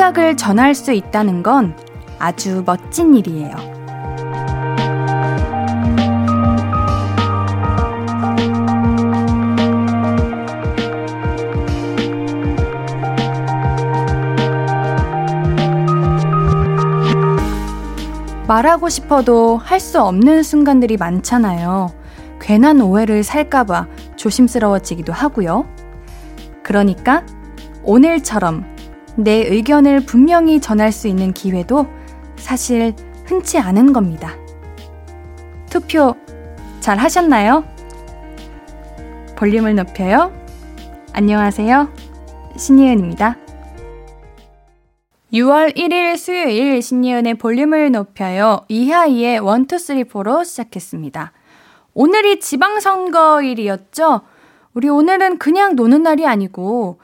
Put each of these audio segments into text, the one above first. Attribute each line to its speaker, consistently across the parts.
Speaker 1: 내 생각을 전할 수 있다는 건 아주 멋진 일이에요. 말하고 싶어도 할 수 없는 순간들이 많잖아요. 괜한 오해를 살까봐 조심스러워지기도 하고요. 그러니까 오늘처럼 내 의견을 분명히 전할 수 있는 기회도 사실 흔치 않은 겁니다. 투표 잘 하셨나요? 볼륨을 높여요. 안녕하세요. 신예은입니다. 6월 1일 수요일 신예은의 볼륨을 높여요. 이하이의 1, 2, 3, 4로 시작했습니다. 오늘이 지방선거일이었죠? 우리 오늘은 그냥 노는 날이 아니고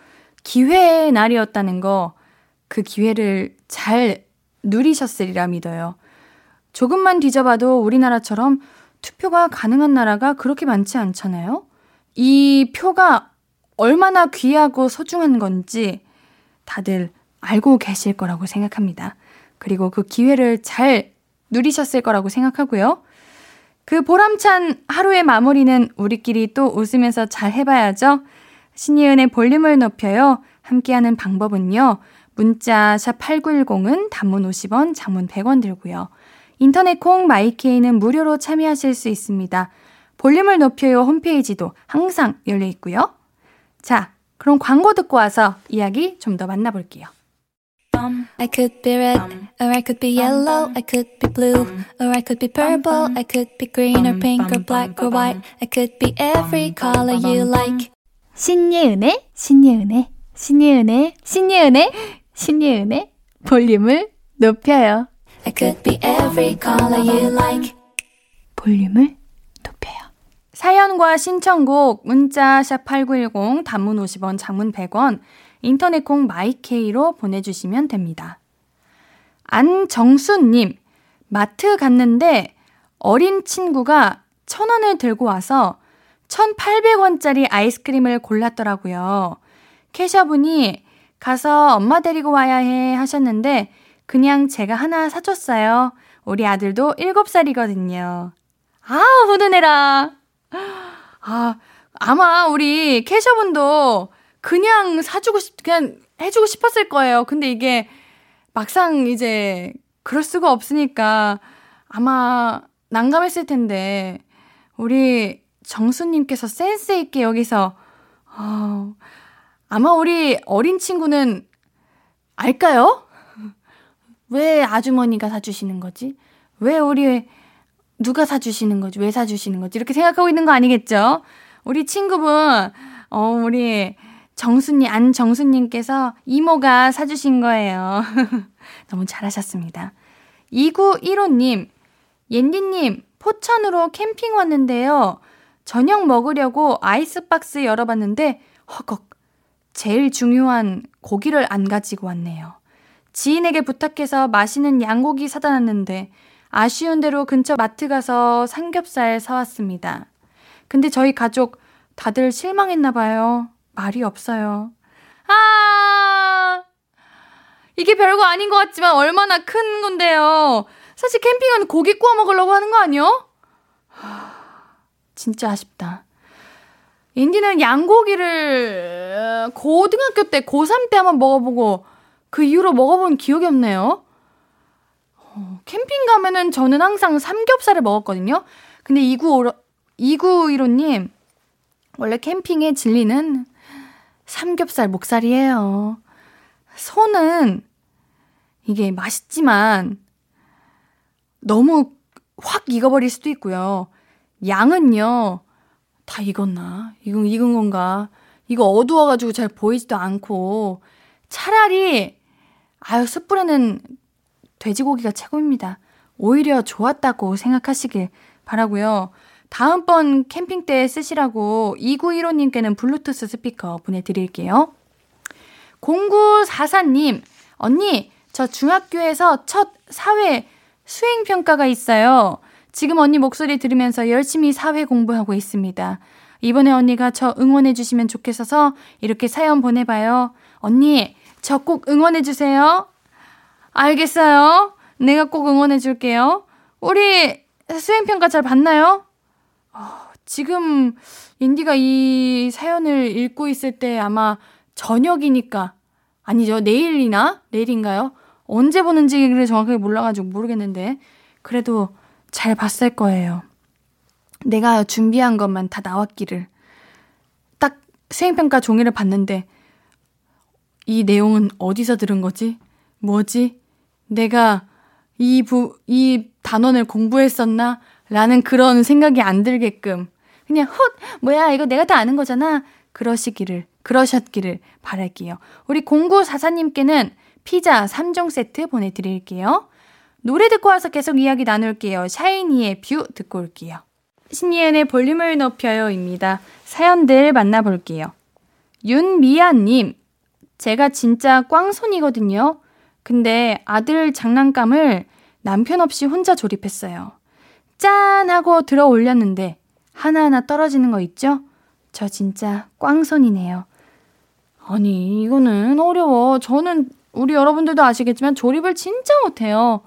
Speaker 1: 기회의 날이었다는 거, 그 기회를 잘 누리셨으리라 믿어요. 조금만 뒤져봐도 우리나라처럼 투표가 가능한 나라가 그렇게 많지 않잖아요? 이 표가 얼마나 귀하고 소중한 건지 다들 알고 계실 거라고 생각합니다. 그리고 그 기회를 잘 누리셨을 거라고 생각하고요. 그 보람찬 하루의 마무리는 우리끼리 또 웃으면서 잘 해봐야죠. 신이은의 볼륨을 높여요. 함께하는 방법은요. 문자 샵 8910은 단문 50원, 장문 100원 들고요. 인터넷 콩 마이케이는 무료로 참여하실 수 있습니다. 볼륨을 높여요 홈페이지도 항상 열려 있고요. 자, 그럼 광고 듣고 와서 이야기 좀 더 만나볼게요. I could be red, or I could be yellow, I could be blue, or I could be purple, I could be green or pink or black or white, I could be every color you like. 신예은의, 신예은의, 신예은의, 신예은의, 신예은의 볼륨을 높여요. I could be every color you like. 볼륨을 높여요. 사연과 신청곡 문자 샵8910 단문 50원 장문 100원 인터넷 콩 마이케이로 보내주시면 됩니다. 안정수님, 마트 갔는데 어린 친구가 천 원을 들고 와서 1,800원짜리 아이스크림을 골랐더라고요. 캐셔분이 가서 엄마 데리고 와야 해 하셨는데 그냥 제가 하나 사줬어요. 우리 아들도 7살이거든요. 아, 훈훈해라. 아, 아마 우리 캐셔분도 그냥 사주고 싶, 그냥 해주고 싶었을 거예요. 근데 이게 막상 이제 그럴 수가 없으니까 아마 난감했을 텐데, 우리 정수님께서 센스있게 여기서, 어, 아마 우리 어린 친구는 알까요? 왜 아주머니가 사주시는 거지? 왜 우리, 누가 사주시는 거지? 왜 사주시는 거지? 이렇게 생각하고 있는 거 아니겠죠? 우리 친구분, 어, 우리 정수님, 안정수님께서 이모가 사주신 거예요. 너무 잘하셨습니다. 2915님, 옌디님, 포천으로 캠핑 왔는데요. 저녁 먹으려고 아이스박스 열어봤는데, 허걱, 제일 중요한 고기를 안 가지고 왔네요. 지인에게 부탁해서 맛있는 양고기 사다 놨는데, 아쉬운 대로 근처 마트 가서 삼겹살 사왔습니다. 근데 저희 가족 다들 실망했나 봐요. 말이 없어요. 아! 이게 별거 아닌 것 같지만 얼마나 큰 건데요. 사실 캠핑은 고기 구워 먹으려고 하는 거 아니요? 진짜 아쉽다. 인디는 양고기를 고등학교 때, 고3 때 한번 먹어보고 그 이후로 먹어본 기억이 없네요. 어, 캠핑 가면은 저는 항상 삼겹살을 먹었거든요. 근데 2915, 2915님, 원래 캠핑의 진리는 삼겹살 목살이에요. 소는 이게 맛있지만 너무 확 익어버릴 수도 있고요. 양은요, 다 익었나? 익은, 익은 건가? 이거 어두워가지고 잘 보이지도 않고, 차라리, 아유, 숯불에는 돼지고기가 최고입니다. 오히려 좋았다고 생각하시길 바라고요. 다음번 캠핑 때 쓰시라고 2915님께는 블루투스 스피커 보내드릴게요. 0944님, 언니, 저 중학교에서 첫 사회 수행평가가 있어요. 지금 언니 목소리 들으면서 열심히 사회 공부하고 있습니다. 이번에 언니가 저 응원해주시면 좋겠어서 이렇게 사연 보내봐요. 언니, 저 꼭 응원해주세요. 알겠어요. 내가 꼭 응원해줄게요. 우리 수행평가 잘 봤나요? 어, 지금 인디가 이 사연을 읽고 있을 때 아마 저녁이니까 아니죠 내일이나 내일인가요? 언제 보는지를 정확하게 몰라가지고 모르겠는데 그래도 잘 봤을 거예요. 내가 준비한 것만 다 나왔기를 딱 수행평가 종이를 봤는데 이 내용은 어디서 들은 거지? 뭐지? 내가 이 부, 이 단원을 공부했었나? 라는 그런 생각이 안 들게끔 그냥 헛 뭐야 이거 내가 다 아는 거잖아 그러시기를 그러셨기를 바랄게요. 우리 공구 사사님께는 피자 3종 세트 보내드릴게요. 노래 듣고 와서 계속 이야기 나눌게요. 샤이니의 View 듣고 올게요. 신예은의 볼륨을 높여요입니다. 사연들 만나볼게요. 윤미아님, 제가 진짜 꽝손이거든요. 근데 아들 장난감을 남편 없이 혼자 조립했어요. 짠! 하고 들어 올렸는데 하나하나 떨어지는 거 있죠? 저 진짜 꽝손이네요. 아니, 이거는 어려워. 저는 우리 여러분들도 아시겠지만 조립을 진짜 못해요.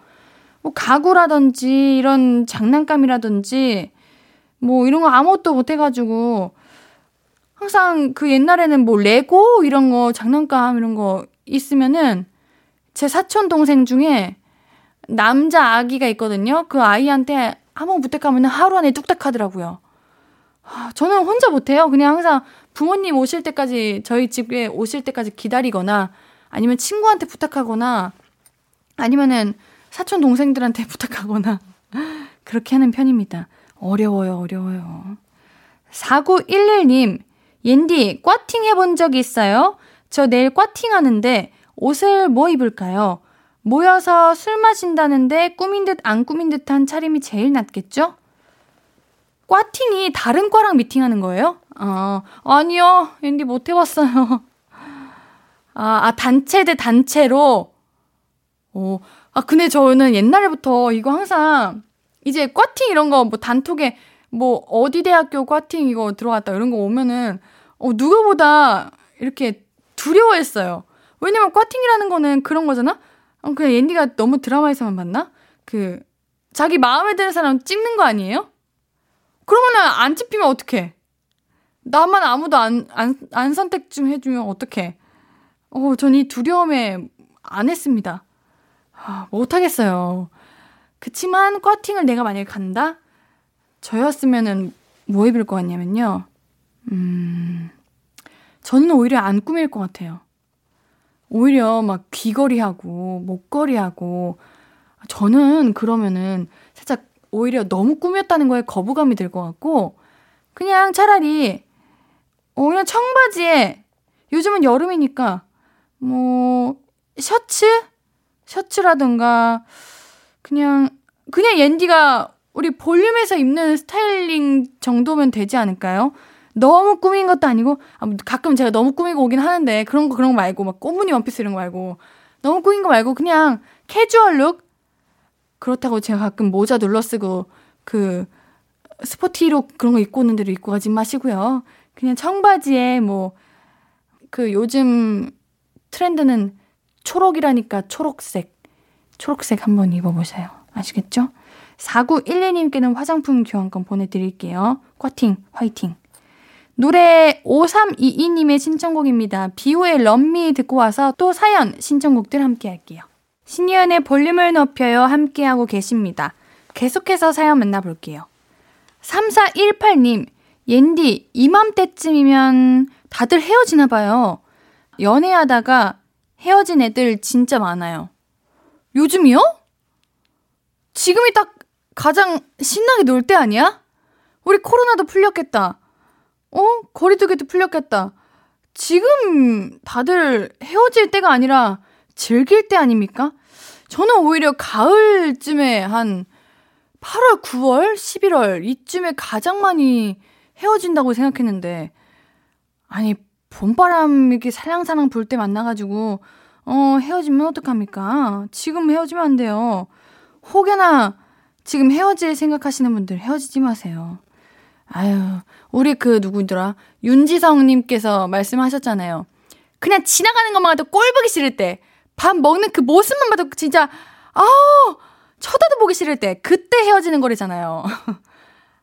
Speaker 1: 뭐 가구라든지 이런 장난감이라든지 뭐 이런 거 아무것도 못 해가지고 항상 그 옛날에는 뭐 레고 이런 거 장난감 이런 거 있으면은 제 사촌 동생 중에 남자 아기가 있거든요. 그 아이한테 한번 부탁하면 하루 안에 뚝딱 하더라고요. 저는 혼자 못해요. 그냥 항상 부모님 오실 때까지 저희 집에 오실 때까지 기다리거나 아니면 친구한테 부탁하거나 아니면은 사촌 동생들한테 부탁하거나 그렇게 하는 편입니다. 어려워요, 어려워요. 4911님, 옌디, 꽈팅 해본 적 있어요? 저 내일 꽈팅 하는데 옷을 뭐 입을까요? 모여서 술 마신다는데 꾸민 듯 안 꾸민 듯한 차림이 제일 낫겠죠? 꽈팅이 다른 과랑 미팅하는 거예요? 아, 아니요. 앤디 못 해봤어요. 아, 아, 단체 대 단체로? 오, 아, 근데 저는 옛날부터 이거 항상 이제 꽈팅 이런 거 뭐 단톡에 뭐 어디 대학교 꽈팅 이거 들어갔다 이런 거 오면은 어, 누구보다 이렇게 두려워했어요. 왜냐면 꽈팅이라는 거는 그런 거잖아? 어, 그냥 앤디가 너무 드라마에서만 봤나? 그, 자기 마음에 드는 사람 찍는 거 아니에요? 그러면은 안 찍히면 어떡해? 나만 아무도 안, 안, 안 선택 좀 해주면 어떡해? 어, 전 이 두려움에 안 했습니다. 아, 못하겠어요. 그치만 꽈팅을 내가 만약에 간다? 저였으면은 뭐 입을 것 같냐면요. 음, 저는 오히려 안 꾸밀 것 같아요. 오히려 막 귀걸이하고 목걸이하고 저는 그러면은 살짝 오히려 너무 꾸몄다는 거에 거부감이 들 것 같고 그냥 차라리 어 그냥 청바지에 요즘은 여름이니까 뭐 셔츠 셔츠라든가 그냥 그냥 옌디가 우리 볼륨에서 입는 스타일링 정도면 되지 않을까요? 너무 꾸민 것도 아니고 아, 뭐 가끔 제가 너무 꾸미고 오긴 하는데 그런 거 그런 거 말고 막 꽃무늬 원피스 이런 거 말고 너무 꾸민 거 말고 그냥 캐주얼 룩 그렇다고 제가 가끔 모자 눌러 쓰고 그 스포티룩 그런 거 입고 오는 대로 입고 가지 마시고요. 그냥 청바지에 뭐 그 요즘 트렌드는 초록이라니까 초록색 초록색 한번 입어보세요. 아시겠죠? 4912님께는 화장품 교환권 보내드릴게요. 쿼팅 화이팅! 노래 5322님의 신청곡입니다. 비오의 럼미 듣고 와서 또 사연 신청곡들 함께 할게요. 신이연의 볼륨을 높여요 함께하고 계십니다. 계속해서 사연 만나볼게요. 3418님, 옌디, 이맘때쯤이면 다들 헤어지나 봐요. 연애하다가 헤어진 애들 진짜 많아요. 요즘이요? 지금이 딱 가장 신나게 놀 때 아니야? 우리 코로나도 풀렸겠다. 어? 거리두기도 풀렸겠다. 지금 다들 헤어질 때가 아니라 즐길 때 아닙니까? 저는 오히려 가을쯤에 한 8월, 9월, 11월 이쯤에 가장 많이 헤어진다고 생각했는데 아니 봄바람 이렇게 살랑살랑 불 때 만나가지고 어 헤어지면 어떡합니까? 지금 헤어지면 안 돼요. 혹여나 지금 헤어질 생각하시는 분들 헤어지지 마세요. 아유, 우리 그 누구더라? 윤지성님께서 말씀하셨잖아요. 그냥 지나가는 것만 봐도 꼴보기 싫을 때, 밥 먹는 그 모습만 봐도 진짜, 아우, 쳐다도 보기 싫을 때, 그때 헤어지는 거래잖아요.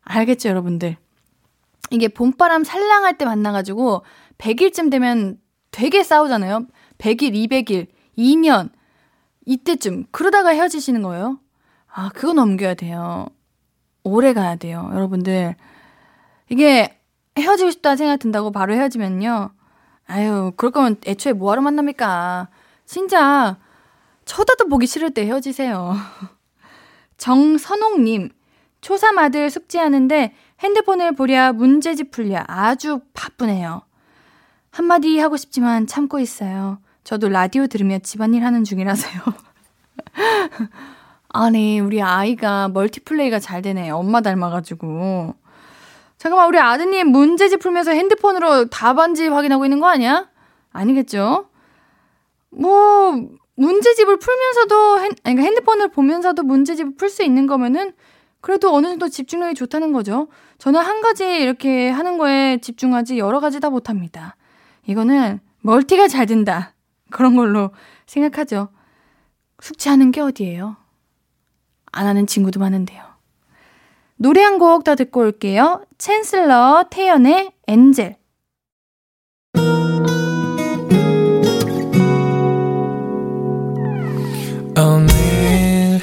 Speaker 1: 알겠죠, 여러분들? 이게 봄바람 살랑할 때 만나가지고, 100일쯤 되면 되게 싸우잖아요. 100일, 200일, 2년. 이때쯤. 그러다가 헤어지시는 거예요. 아, 그거 넘겨야 돼요. 오래 가야 돼요. 여러분들. 이게 헤어지고 싶다 생각 든다고 바로 헤어지면요. 아유, 그럴 거면 애초에 뭐하러 만납니까? 진짜 쳐다도 보기 싫을 때 헤어지세요. 정선홍님, 초3 아들 숙제하는데 핸드폰을 보랴 문제집 풀랴 아주 바쁘네요. 한마디 하고 싶지만 참고 있어요. 저도 라디오 들으며 집안일 하는 중이라서요. 아니, 우리 아이가 multiplay가 잘 되네. 엄마 닮아가지고. 잠깐만, 우리 아드님 문제집 풀면서 핸드폰으로 답안지 확인하고 있는 거 아니야? 아니겠죠? 뭐, 문제집을 풀면서도, 핸, 그러니까 핸드폰을 보면서도 문제집을 풀 수 있는 거면은 그래도 어느 정도 집중력이 좋다는 거죠. 저는 한 가지 이렇게 하는 거에 집중하지 여러 가지 다 못합니다. 이거는 멀티가 잘 된다. 그런 걸로 생각하죠. 숙제하는 게 어디예요? 안 하는 친구도 많은데요. 노래 한 곡 더 듣고 올게요. 챈슬러 태연의 엔젤.
Speaker 2: 오늘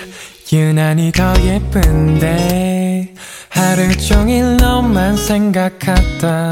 Speaker 2: 유난히 더 예쁜데 하루 종일 너만 생각하다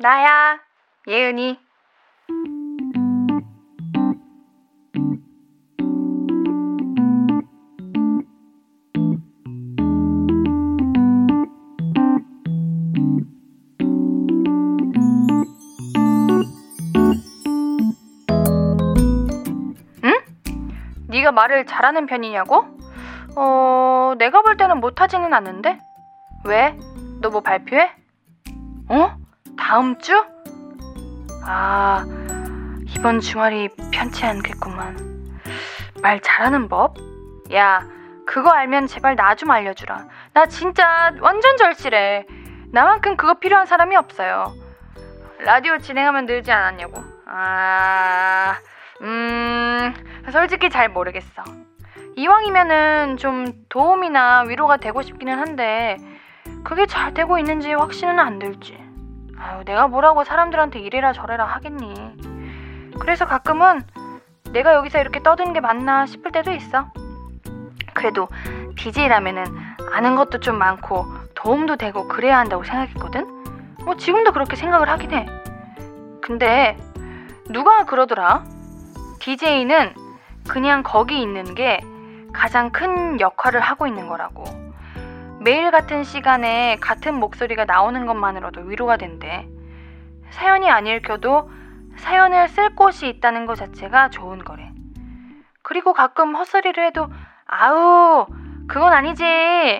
Speaker 1: 나야, 예은이. 네가 말을 잘하는 편이냐고? 어, 내가 볼 때는 못하지는 않는데? 왜? 너 뭐 발표해? 어? 다음 주? 아, 이번 주말이 편치 않겠구만. 말 잘하는 법? 야, 그거 알면 제발 나 좀 알려주라. 나 진짜 완전 절실해. 나만큼 그거 필요한 사람이 없어요. 라디오 진행하면 늘지 않았냐고. 아, 음, 솔직히 잘 모르겠어. 이왕이면은 좀 도움이나 위로가 되고 싶기는 한데, 그게 잘 되고 있는지 확신은 안 들지. 아유, 내가 뭐라고 사람들한테 이래라 저래라 하겠니. 그래서 가끔은 내가 여기서 이렇게 떠드는 게 맞나 싶을 때도 있어. 그래도 DJ라면은 아는 것도 좀 많고 도움도 되고 그래야 한다고 생각했거든? 뭐 지금도 그렇게 생각을 하긴 해. 근데 누가 그러더라? DJ는 그냥 거기 있는 게 가장 큰 역할을 하고 있는 거라고. 매일 같은 시간에 같은 목소리가 나오는 것만으로도 위로가 된대. 사연이 안 읽혀도 사연을 쓸 곳이 있다는 것 자체가 좋은 거래. 그리고 가끔 헛소리를 해도 아우 그건 아니지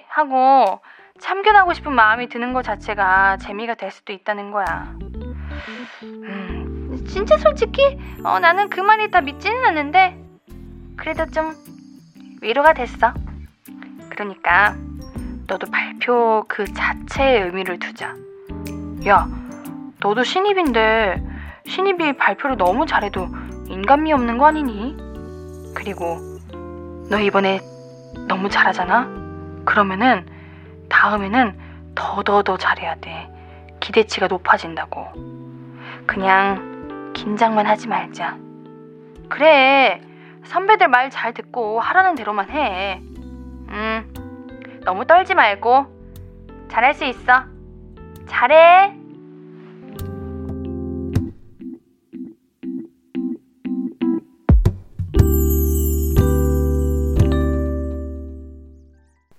Speaker 1: 하고 참견하고 싶은 마음이 드는 것 자체가 재미가 될 수도 있다는 거야. 음, 진짜 솔직히 어, 나는 그 말이 다 믿지는 않는데 그래도 좀 위로가 됐어. 그러니까 너도 발표 그 자체의 의미를 두자. 야, 너도 신입인데 신입이 발표를 너무 잘해도 인간미 없는 거 아니니? 그리고 너 이번에 너무 잘하잖아? 그러면은 다음에는 더더더 잘해야 돼. 기대치가 높아진다고. 그냥 긴장만 하지 말자. 그래. 선배들 말 잘 듣고 하라는 대로만 해. 음. 너무 떨지 말고 잘할 수 있어. 잘해.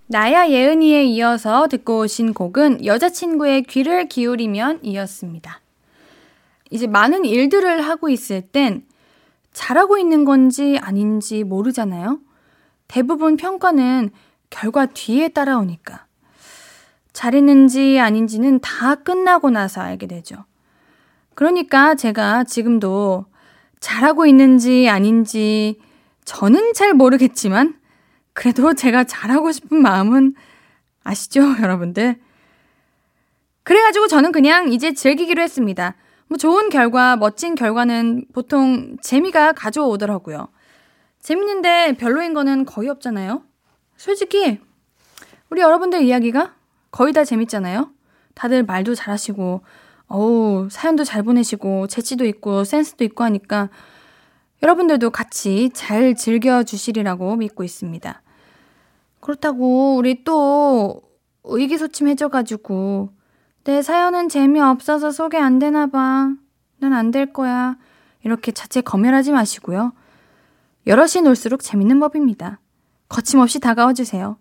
Speaker 1: 나야 예은이에 이어서 듣고 오신 곡은 여자친구의 귀를 기울이면 이었습니다. 이제 많은 일들을 하고 있을 땐 잘하고 있는 건지 아닌지 모르잖아요? 대부분 평가는 결과 뒤에 따라오니까. 잘했는지 아닌지는 다 끝나고 나서 알게 되죠. 그러니까 제가 지금도 잘하고 있는지 아닌지 저는 잘 모르겠지만 그래도 제가 잘하고 싶은 마음은 아시죠, 여러분들? 그래가지고 저는 그냥 이제 즐기기로 했습니다. 뭐 좋은 결과, 멋진 결과는 보통 재미가 가져오더라고요. 재밌는데 별로인 거는 거의 없잖아요? 솔직히, 우리 여러분들 이야기가 거의 다 재밌잖아요? 다들 말도 잘하시고, 어우, 사연도 잘 보내시고, 재치도 있고, 센스도 있고 하니까 여러분들도 같이 잘 즐겨주시리라고 믿고 있습니다. 그렇다고 우리 또 의기소침해져가지고 내 사연은 재미없어서 소개 안 되나 봐. 난 안 될 거야. 이렇게 자체 검열하지 마시고요. 여럿이 놀수록 재밌는 법입니다. 거침없이 다가와 주세요.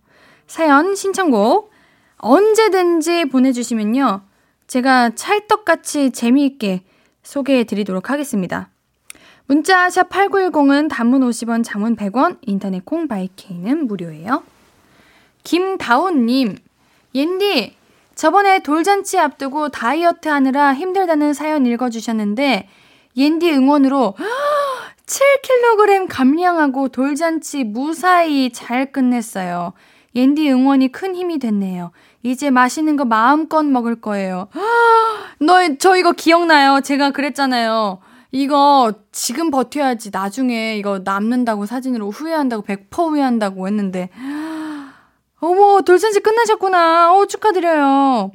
Speaker 1: 사연 신청곡 언제든지 보내주시면요. 제가 찰떡같이 재미있게 소개해 드리도록 하겠습니다. 문자 샵 8910은 단문 50원, 장문 100원, 인터넷 콩 바이케이는 무료예요. 김다운님, 옌디, 저번에 돌잔치 앞두고 다이어트 하느라 힘들다는 사연 읽어주셨는데, 옌디 응원으로 7kg 감량하고 돌잔치 무사히 잘 끝냈어요. 옌디 응원이 큰 힘이 됐네요. 이제 맛있는 거 마음껏 먹을 거예요. 너, 저 이거 기억나요? 제가 그랬잖아요. 이거 지금 버텨야지 나중에 이거 남는다고 사진으로 후회한다고 100% 후회한다고 했는데 어머 돌잔치 끝나셨구나. 어 축하드려요.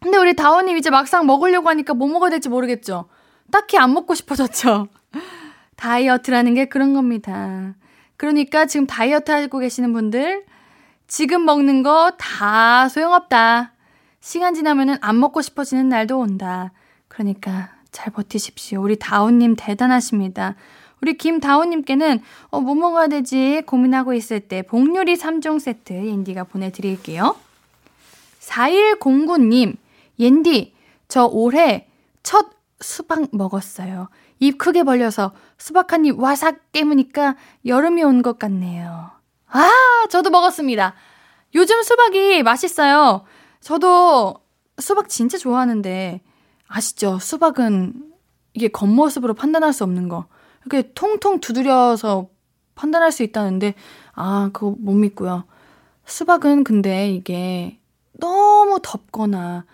Speaker 1: 근데 우리 다원님 이제 막상 먹으려고 하니까 뭐 먹어야 될지 모르겠죠. 딱히 안 먹고 싶어졌죠. 다이어트라는 게 그런 겁니다. 그러니까 지금 다이어트 하고 계시는 분들 지금 먹는 거 다 소용없다. 시간 지나면은 안 먹고 싶어지는 날도 온다. 그러니까 잘 버티십시오. 우리 다운님 대단하십니다. 우리 김다운님께는 어, 뭐 먹어야 되지 고민하고 있을 때 복요리 3종 세트 옌디가 보내드릴게요. 4109님, 옌디, 저 올해 첫 수박 먹었어요. 입 크게 벌려서 수박 한 입 와삭 깨무니까 여름이 온 것 같네요. 아, 저도 먹었습니다. 요즘 수박이 맛있어요. 저도 수박 진짜 좋아하는데 아시죠? 수박은 이게 겉모습으로 판단할 수 없는 거. 이렇게 통통 두드려서 판단할 수 있다는데, 아, 그거 못 믿고요. 수박은 근데 이게 너무 덥거나,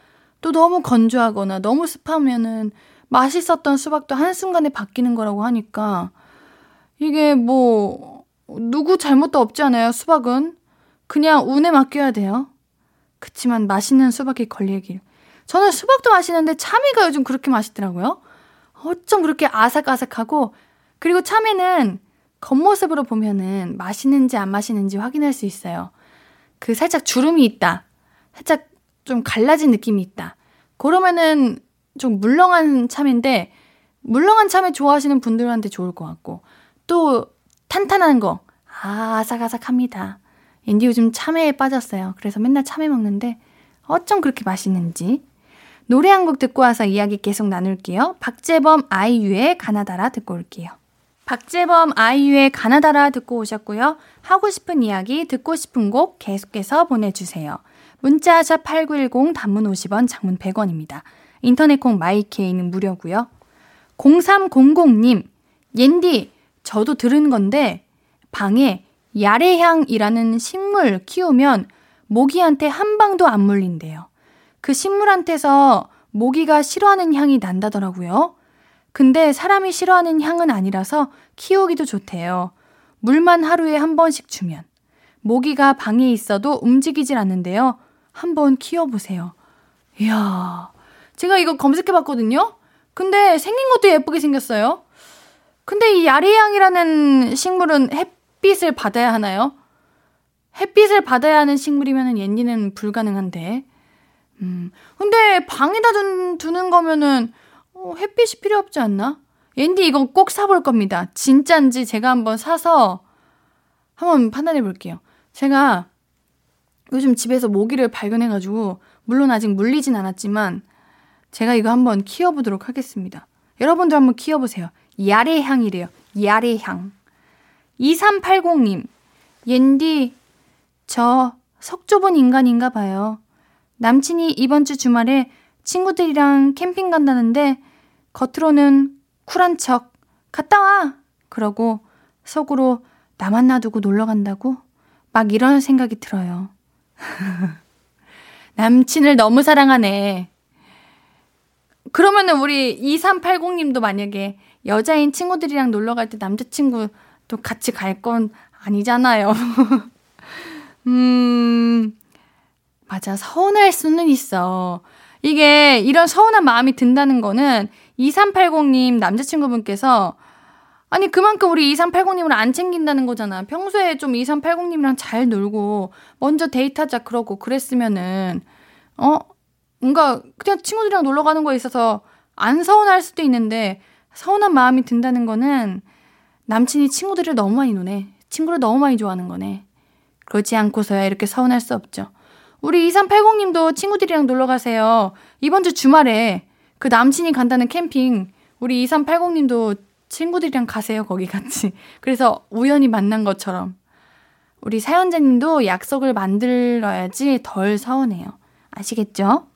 Speaker 1: 또 너무 건조하거나, 너무 습하면은 맛있었던 수박도 한순간에 바뀌는 거라고 하니까, 이게 뭐, 누구 잘못도 없지 않아요, 수박은? 그냥 운에 맡겨야 돼요. 그치만 맛있는 수박이 걸리길 저는 수박도 맛있는데 참외가 요즘 그렇게 맛있더라고요. 어쩜 그렇게 아삭아삭하고 그리고 참외는 겉모습으로 보면은 맛있는지 안 맛있는지 확인할 수 있어요. 그 살짝 주름이 있다. 살짝 좀 갈라진 느낌이 있다. 그러면은 좀 물렁한 참외인데 물렁한 참외 좋아하시는 분들한테 좋을 것 같고 또 탄탄한 거 아, 아삭아삭합니다. 인디 요즘 참외에 빠졌어요. 그래서 맨날 참외 먹는데 어쩜 그렇게 맛있는지 노래 한 곡 듣고 와서 이야기 계속 나눌게요. 박재범 아이유의 가나다라 듣고 올게요. 박재범 아이유의 가나다라 듣고 오셨고요. 하고 싶은 이야기, 듣고 싶은 곡 계속해서 보내주세요. 문자샵 8910 단문 50원, 장문 100원입니다. 인터넷 콩 마이케이는 무료고요. 0300님, 옌디, 저도 들은 건데 방에 야레향이라는 식물 키우면 모기한테 한 방도 안 물린대요. 그 식물한테서 모기가 싫어하는 향이 난다더라고요. 근데 사람이 싫어하는 향은 아니라서 키우기도 좋대요. 물만 하루에 한 번씩 주면. 모기가 방에 있어도 움직이질 않는데요. 한번 키워보세요. 이야, 제가 이거 검색해 봤거든요? 근데 생긴 것도 예쁘게 생겼어요. 근데 이 야리향이라는 식물은 햇빛을 받아야 하나요? 햇빛을 받아야 하는 식물이면 옌디는 불가능한데. 음. 근데 방에다 둔, 두는 거면은, 어, 햇빛이 필요 없지 않나? 앤디 이건 꼭 사볼 겁니다. 진짠지 제가 한번 사서 한번 판단해 볼게요. 제가 요즘 집에서 모기를 발견해가지고, 물론 아직 물리진 않았지만, 제가 이거 한번 키워보도록 하겠습니다. 여러분도 한번 키워보세요. 야레향이래요. 야레향. 2380님, 옌디, 저 석 좁은 인간인가 봐요. 남친이 이번 주 주말에 친구들이랑 캠핑 간다는데 겉으로는 쿨한 척 갔다 와 그러고 속으로 나만 놔두고 놀러 간다고 막 이런 생각이 들어요. 남친을 너무 사랑하네. 그러면은 우리 2380님도 만약에 여자인 친구들이랑 놀러 갈 때 남자친구 또 같이 갈 건 아니잖아요. 음, 맞아. 서운할 수는 있어. 이게 이런 서운한 마음이 든다는 거는 2380님 남자친구분께서 아니 그만큼 우리 2380님을 안 챙긴다는 거잖아. 평소에 좀 2380님이랑 잘 놀고 먼저 데이트하자 그러고 그랬으면은 어 뭔가 그냥 친구들이랑 놀러 가는 거에 있어서 안 서운할 수도 있는데 서운한 마음이 든다는 거는 남친이 친구들을 너무 많이 노네. 친구를 너무 많이 좋아하는 거네. 그렇지 않고서야 이렇게 서운할 수 없죠. 우리 2380님도 친구들이랑 놀러 가세요. 이번 주 주말에 그 남친이 간다는 캠핑 우리 2380님도 친구들이랑 가세요. 거기 같이. 그래서 우연히 만난 것처럼 우리 사연자님도 약속을 만들어야지 덜 서운해요. 아시겠죠?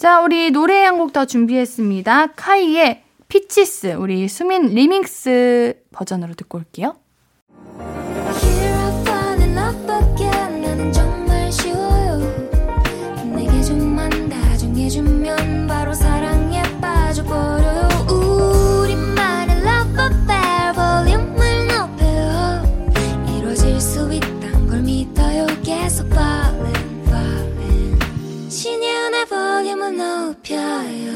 Speaker 1: 자, 우리 노래 한 곡 더 준비했습니다. 카이의 Peaches 우리 수민 리믹스 버전으로 듣고 올게요. 높여요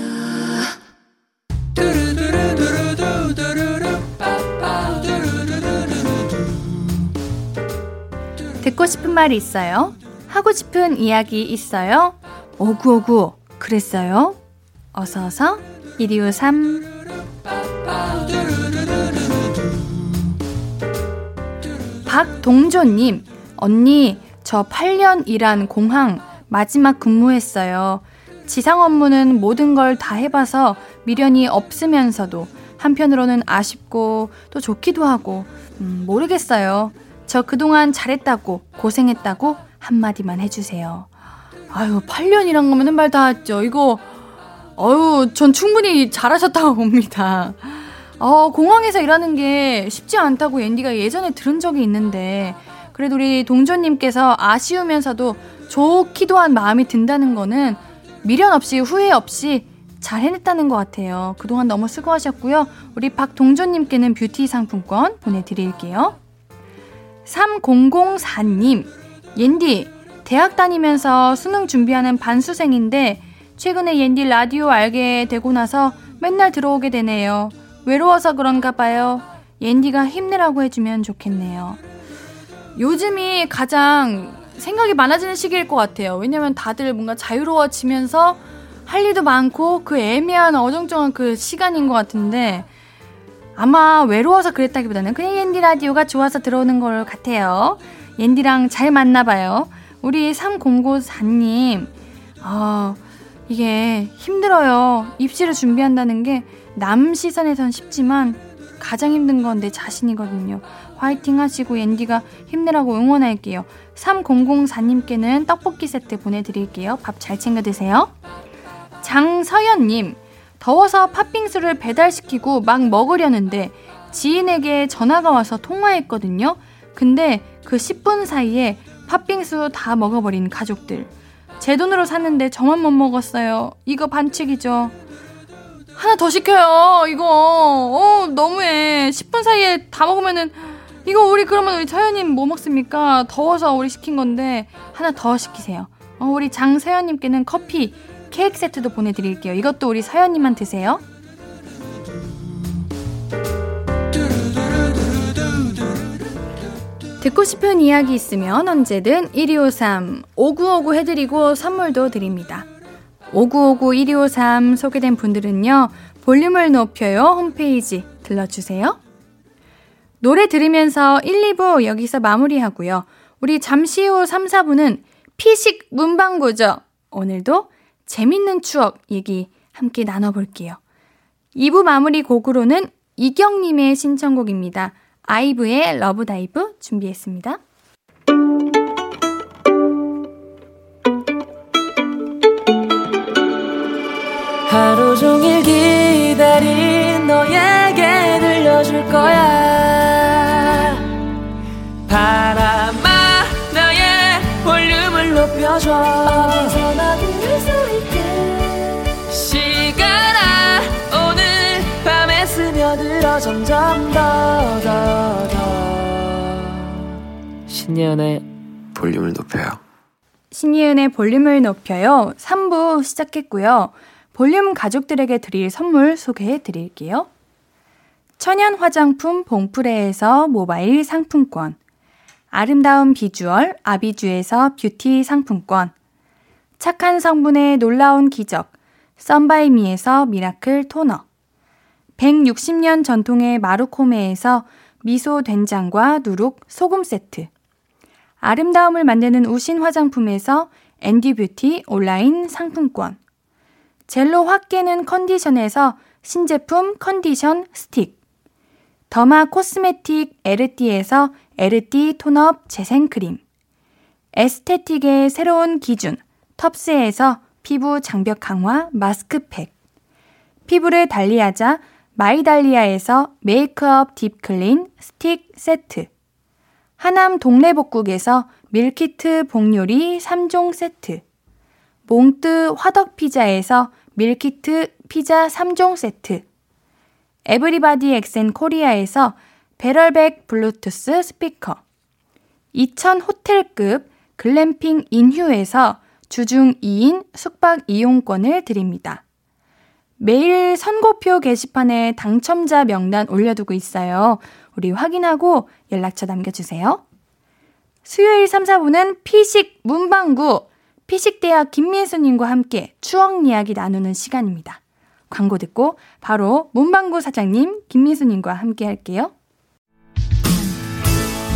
Speaker 1: 듣고 싶은 말이 있어요? 하고 싶은 이야기 있어요? 오구오구 그랬어요? 어서어서 1253 박동조님 언니 저 8년 일한 공항 마지막 근무했어요. 지상 업무는 모든 걸 다 해봐서 미련이 없으면서도 한편으로는 아쉽고 또 좋기도 하고 음, 모르겠어요. 저 그동안 잘했다고 고생했다고 한마디만 해주세요. 아유, 8년이란 거면 말다 했죠. 이거, 어유, 전 충분히 잘하셨다고 봅니다. 어, 공항에서 일하는 게 쉽지 않다고 앤디가 예전에 들은 적이 있는데, 그래도 우리 동조님께서 아쉬우면서도 좋기도 한 마음이 든다는 거는 미련 없이 후회 없이 잘 해냈다는 것 같아요. 그동안 너무 수고하셨고요. 우리 박동조님께는 뷰티 상품권 보내드릴게요. 3004님, 옌디, 대학 다니면서 수능 준비하는 반수생인데 최근에 옌디 라디오 알게 되고 나서 맨날 들어오게 되네요. 외로워서 그런가 봐요. 옌디가 힘내라고 해주면 좋겠네요. 요즘이 가장 생각이 많아지는 시기일 것 같아요. 왜냐면 다들 뭔가 자유로워지면서 할 일도 많고 그 애매한 어정쩡한 그 시간인 것 같은데 아마 외로워서 그랬다기보다는 그냥 옌디 라디오가 좋아서 들어오는 걸 같아요. 옌디랑 잘 맞나 봐요. 우리 3094님, 아, 이게 힘들어요. 입시를 준비한다는 게 남 시선에선 쉽지만 가장 힘든 건 내 자신이거든요. 화이팅 하시고 앤디가 힘내라고 응원할게요. 3004님께는 떡볶이 세트 보내드릴게요. 밥 잘 챙겨 드세요. 장서연님, 더워서 팥빙수를 배달시키고 막 먹으려는데 지인에게 전화가 와서 통화했거든요. 근데 그 10분 사이에 팥빙수 다 먹어버린 가족들. 제 돈으로 샀는데 저만 못 먹었어요. 이거 반칙이죠. 하나 더 시켜요. 이거 어 너무해. 10분 사이에 다 먹으면은 이거 우리 그러면 우리 서현님 뭐 먹습니까? 더워서 우리 시킨 건데 하나 더 시키세요. 어, 우리 장서연님께는 커피 케이크 세트도 보내드릴게요. 이것도 우리 서연님만 드세요. 듣고 싶은 이야기 있으면 언제든 1253 5959 해드리고 선물도 드립니다. 5959 1253 소개된 분들은요. 볼륨을 높여요 홈페이지 들러주세요. 노래 들으면서 1, 2부 여기서 마무리하고요. 우리 잠시 후 3, 4부는 피식 문방구죠. 오늘도 재밌는 추억 얘기 함께 나눠볼게요. 2부 마무리 곡으로는 이경님의 신청곡입니다. 아이브의 LOVE DIVE 준비했습니다.
Speaker 3: 하루 종일 기다린 너에 있게 시간아 오늘 밤에 스며들어 점점 더 더 더 신예은의
Speaker 4: 볼륨을 높여요.
Speaker 1: 신예은의 볼륨을 높여요. 3부 시작했고요. 볼륨 가족들에게 드릴 선물 소개해 드릴게요. 천연 화장품 봉프레에서 모바일 상품권. 아름다운 비주얼 아비주에서 뷰티 상품권. 착한 성분의 놀라운 기적. 썬바이미에서 miracle 토너. 160년 전통의 마루코메에서 미소 된장과 누룩 소금 세트. 아름다움을 만드는 우신 화장품에서 앤디뷰티 온라인 상품권. 젤로 확 깨는 컨디션에서 신제품 컨디션 스틱. derma cosmetic 에르띠에서 에르띠 tone up 재생크림. esthetic의 새로운 기준 텁스에서 피부 장벽 강화 마스크팩. 피부를 달리하자 마이달리아에서 메이크업 deep clean 스틱 세트. 하남 동래복국에서 밀키트 복요리 3종 세트. 몽뜨 화덕피자에서 밀키트 피자 3종 세트. 에브리바디 엑센 코리아에서 배럴백 블루투스 스피커. 2000 호텔급 글램핑 인휴에서 주중 2인 숙박 이용권을 드립니다. 매일 선곡표 게시판에 당첨자 명단 올려두고 있어요. 우리 확인하고 연락처 남겨주세요. 수요일 3, 4분은 피식 문방구, 피식대학 김민수님과 함께 추억 이야기 나누는 시간입니다. 광고 듣고 바로 문방구 사장님 김민수님과 함께 할게요.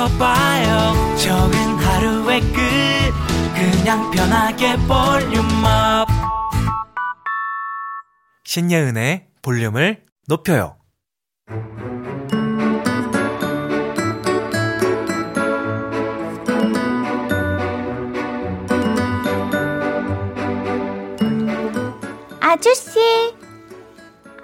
Speaker 3: 을 높여봐요. 적은 하루의 끝. 그냥 편하게 볼륨업.
Speaker 5: 신예은의 볼륨을 높여요.
Speaker 1: 아저씨,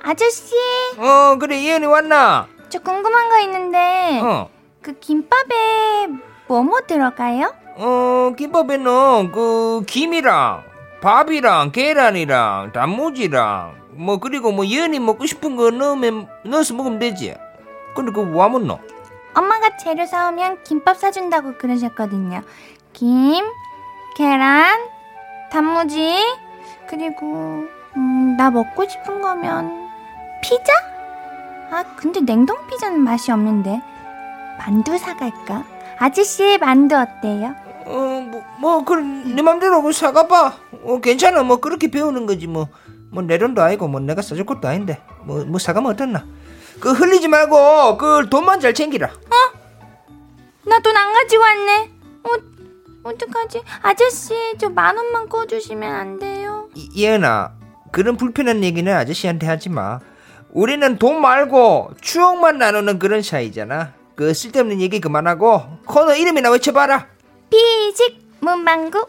Speaker 1: 아저씨,
Speaker 6: 어 그래 예은이 왔나?
Speaker 1: 저 궁금한 거 있는데
Speaker 6: 어.
Speaker 1: 그 김밥에 뭐뭐 들어가요?
Speaker 6: 어 김밥에는 그 김이랑 밥이랑 계란이랑 단무지랑 뭐 그리고 뭐 예은이 먹고 싶은 거 넣으면 넣어서 먹으면 되지. 근데 그거 뭐 하면 넣어?
Speaker 1: 엄마가 재료 사오면 김밥 사준다고 그러셨거든요. 김, 계란, 단무지, 그리고 음, 나 먹고 싶은 거면 피자? 아 근데 냉동 피자는 맛이 없는데 만두 사갈까? 아저씨 만두 어때요?
Speaker 6: 어 뭐 뭐 그럼 네 맘대로 그 사가봐. 어 괜찮아 뭐 그렇게 배우는 거지 뭐. 뭐 내 돈도 아니고 뭐 내가 사줄 것도 아닌데 뭐 뭐 사가면 어떻나? 그 흘리지 말고 그 돈만 잘 챙기라.
Speaker 1: 나돈 안 가지고 왔네. 어 어떡하지? 아저씨 저 만 원만 꺼주시면 안 돼요?
Speaker 6: 이- 예은아 그런 불편한 얘기는 아저씨한테 하지 마 우리는 돈 말고 추억만 나누는 그런 사이잖아 그 쓸데없는 얘기 그만하고 코너 이름이나 외쳐봐라
Speaker 1: 피식 문방구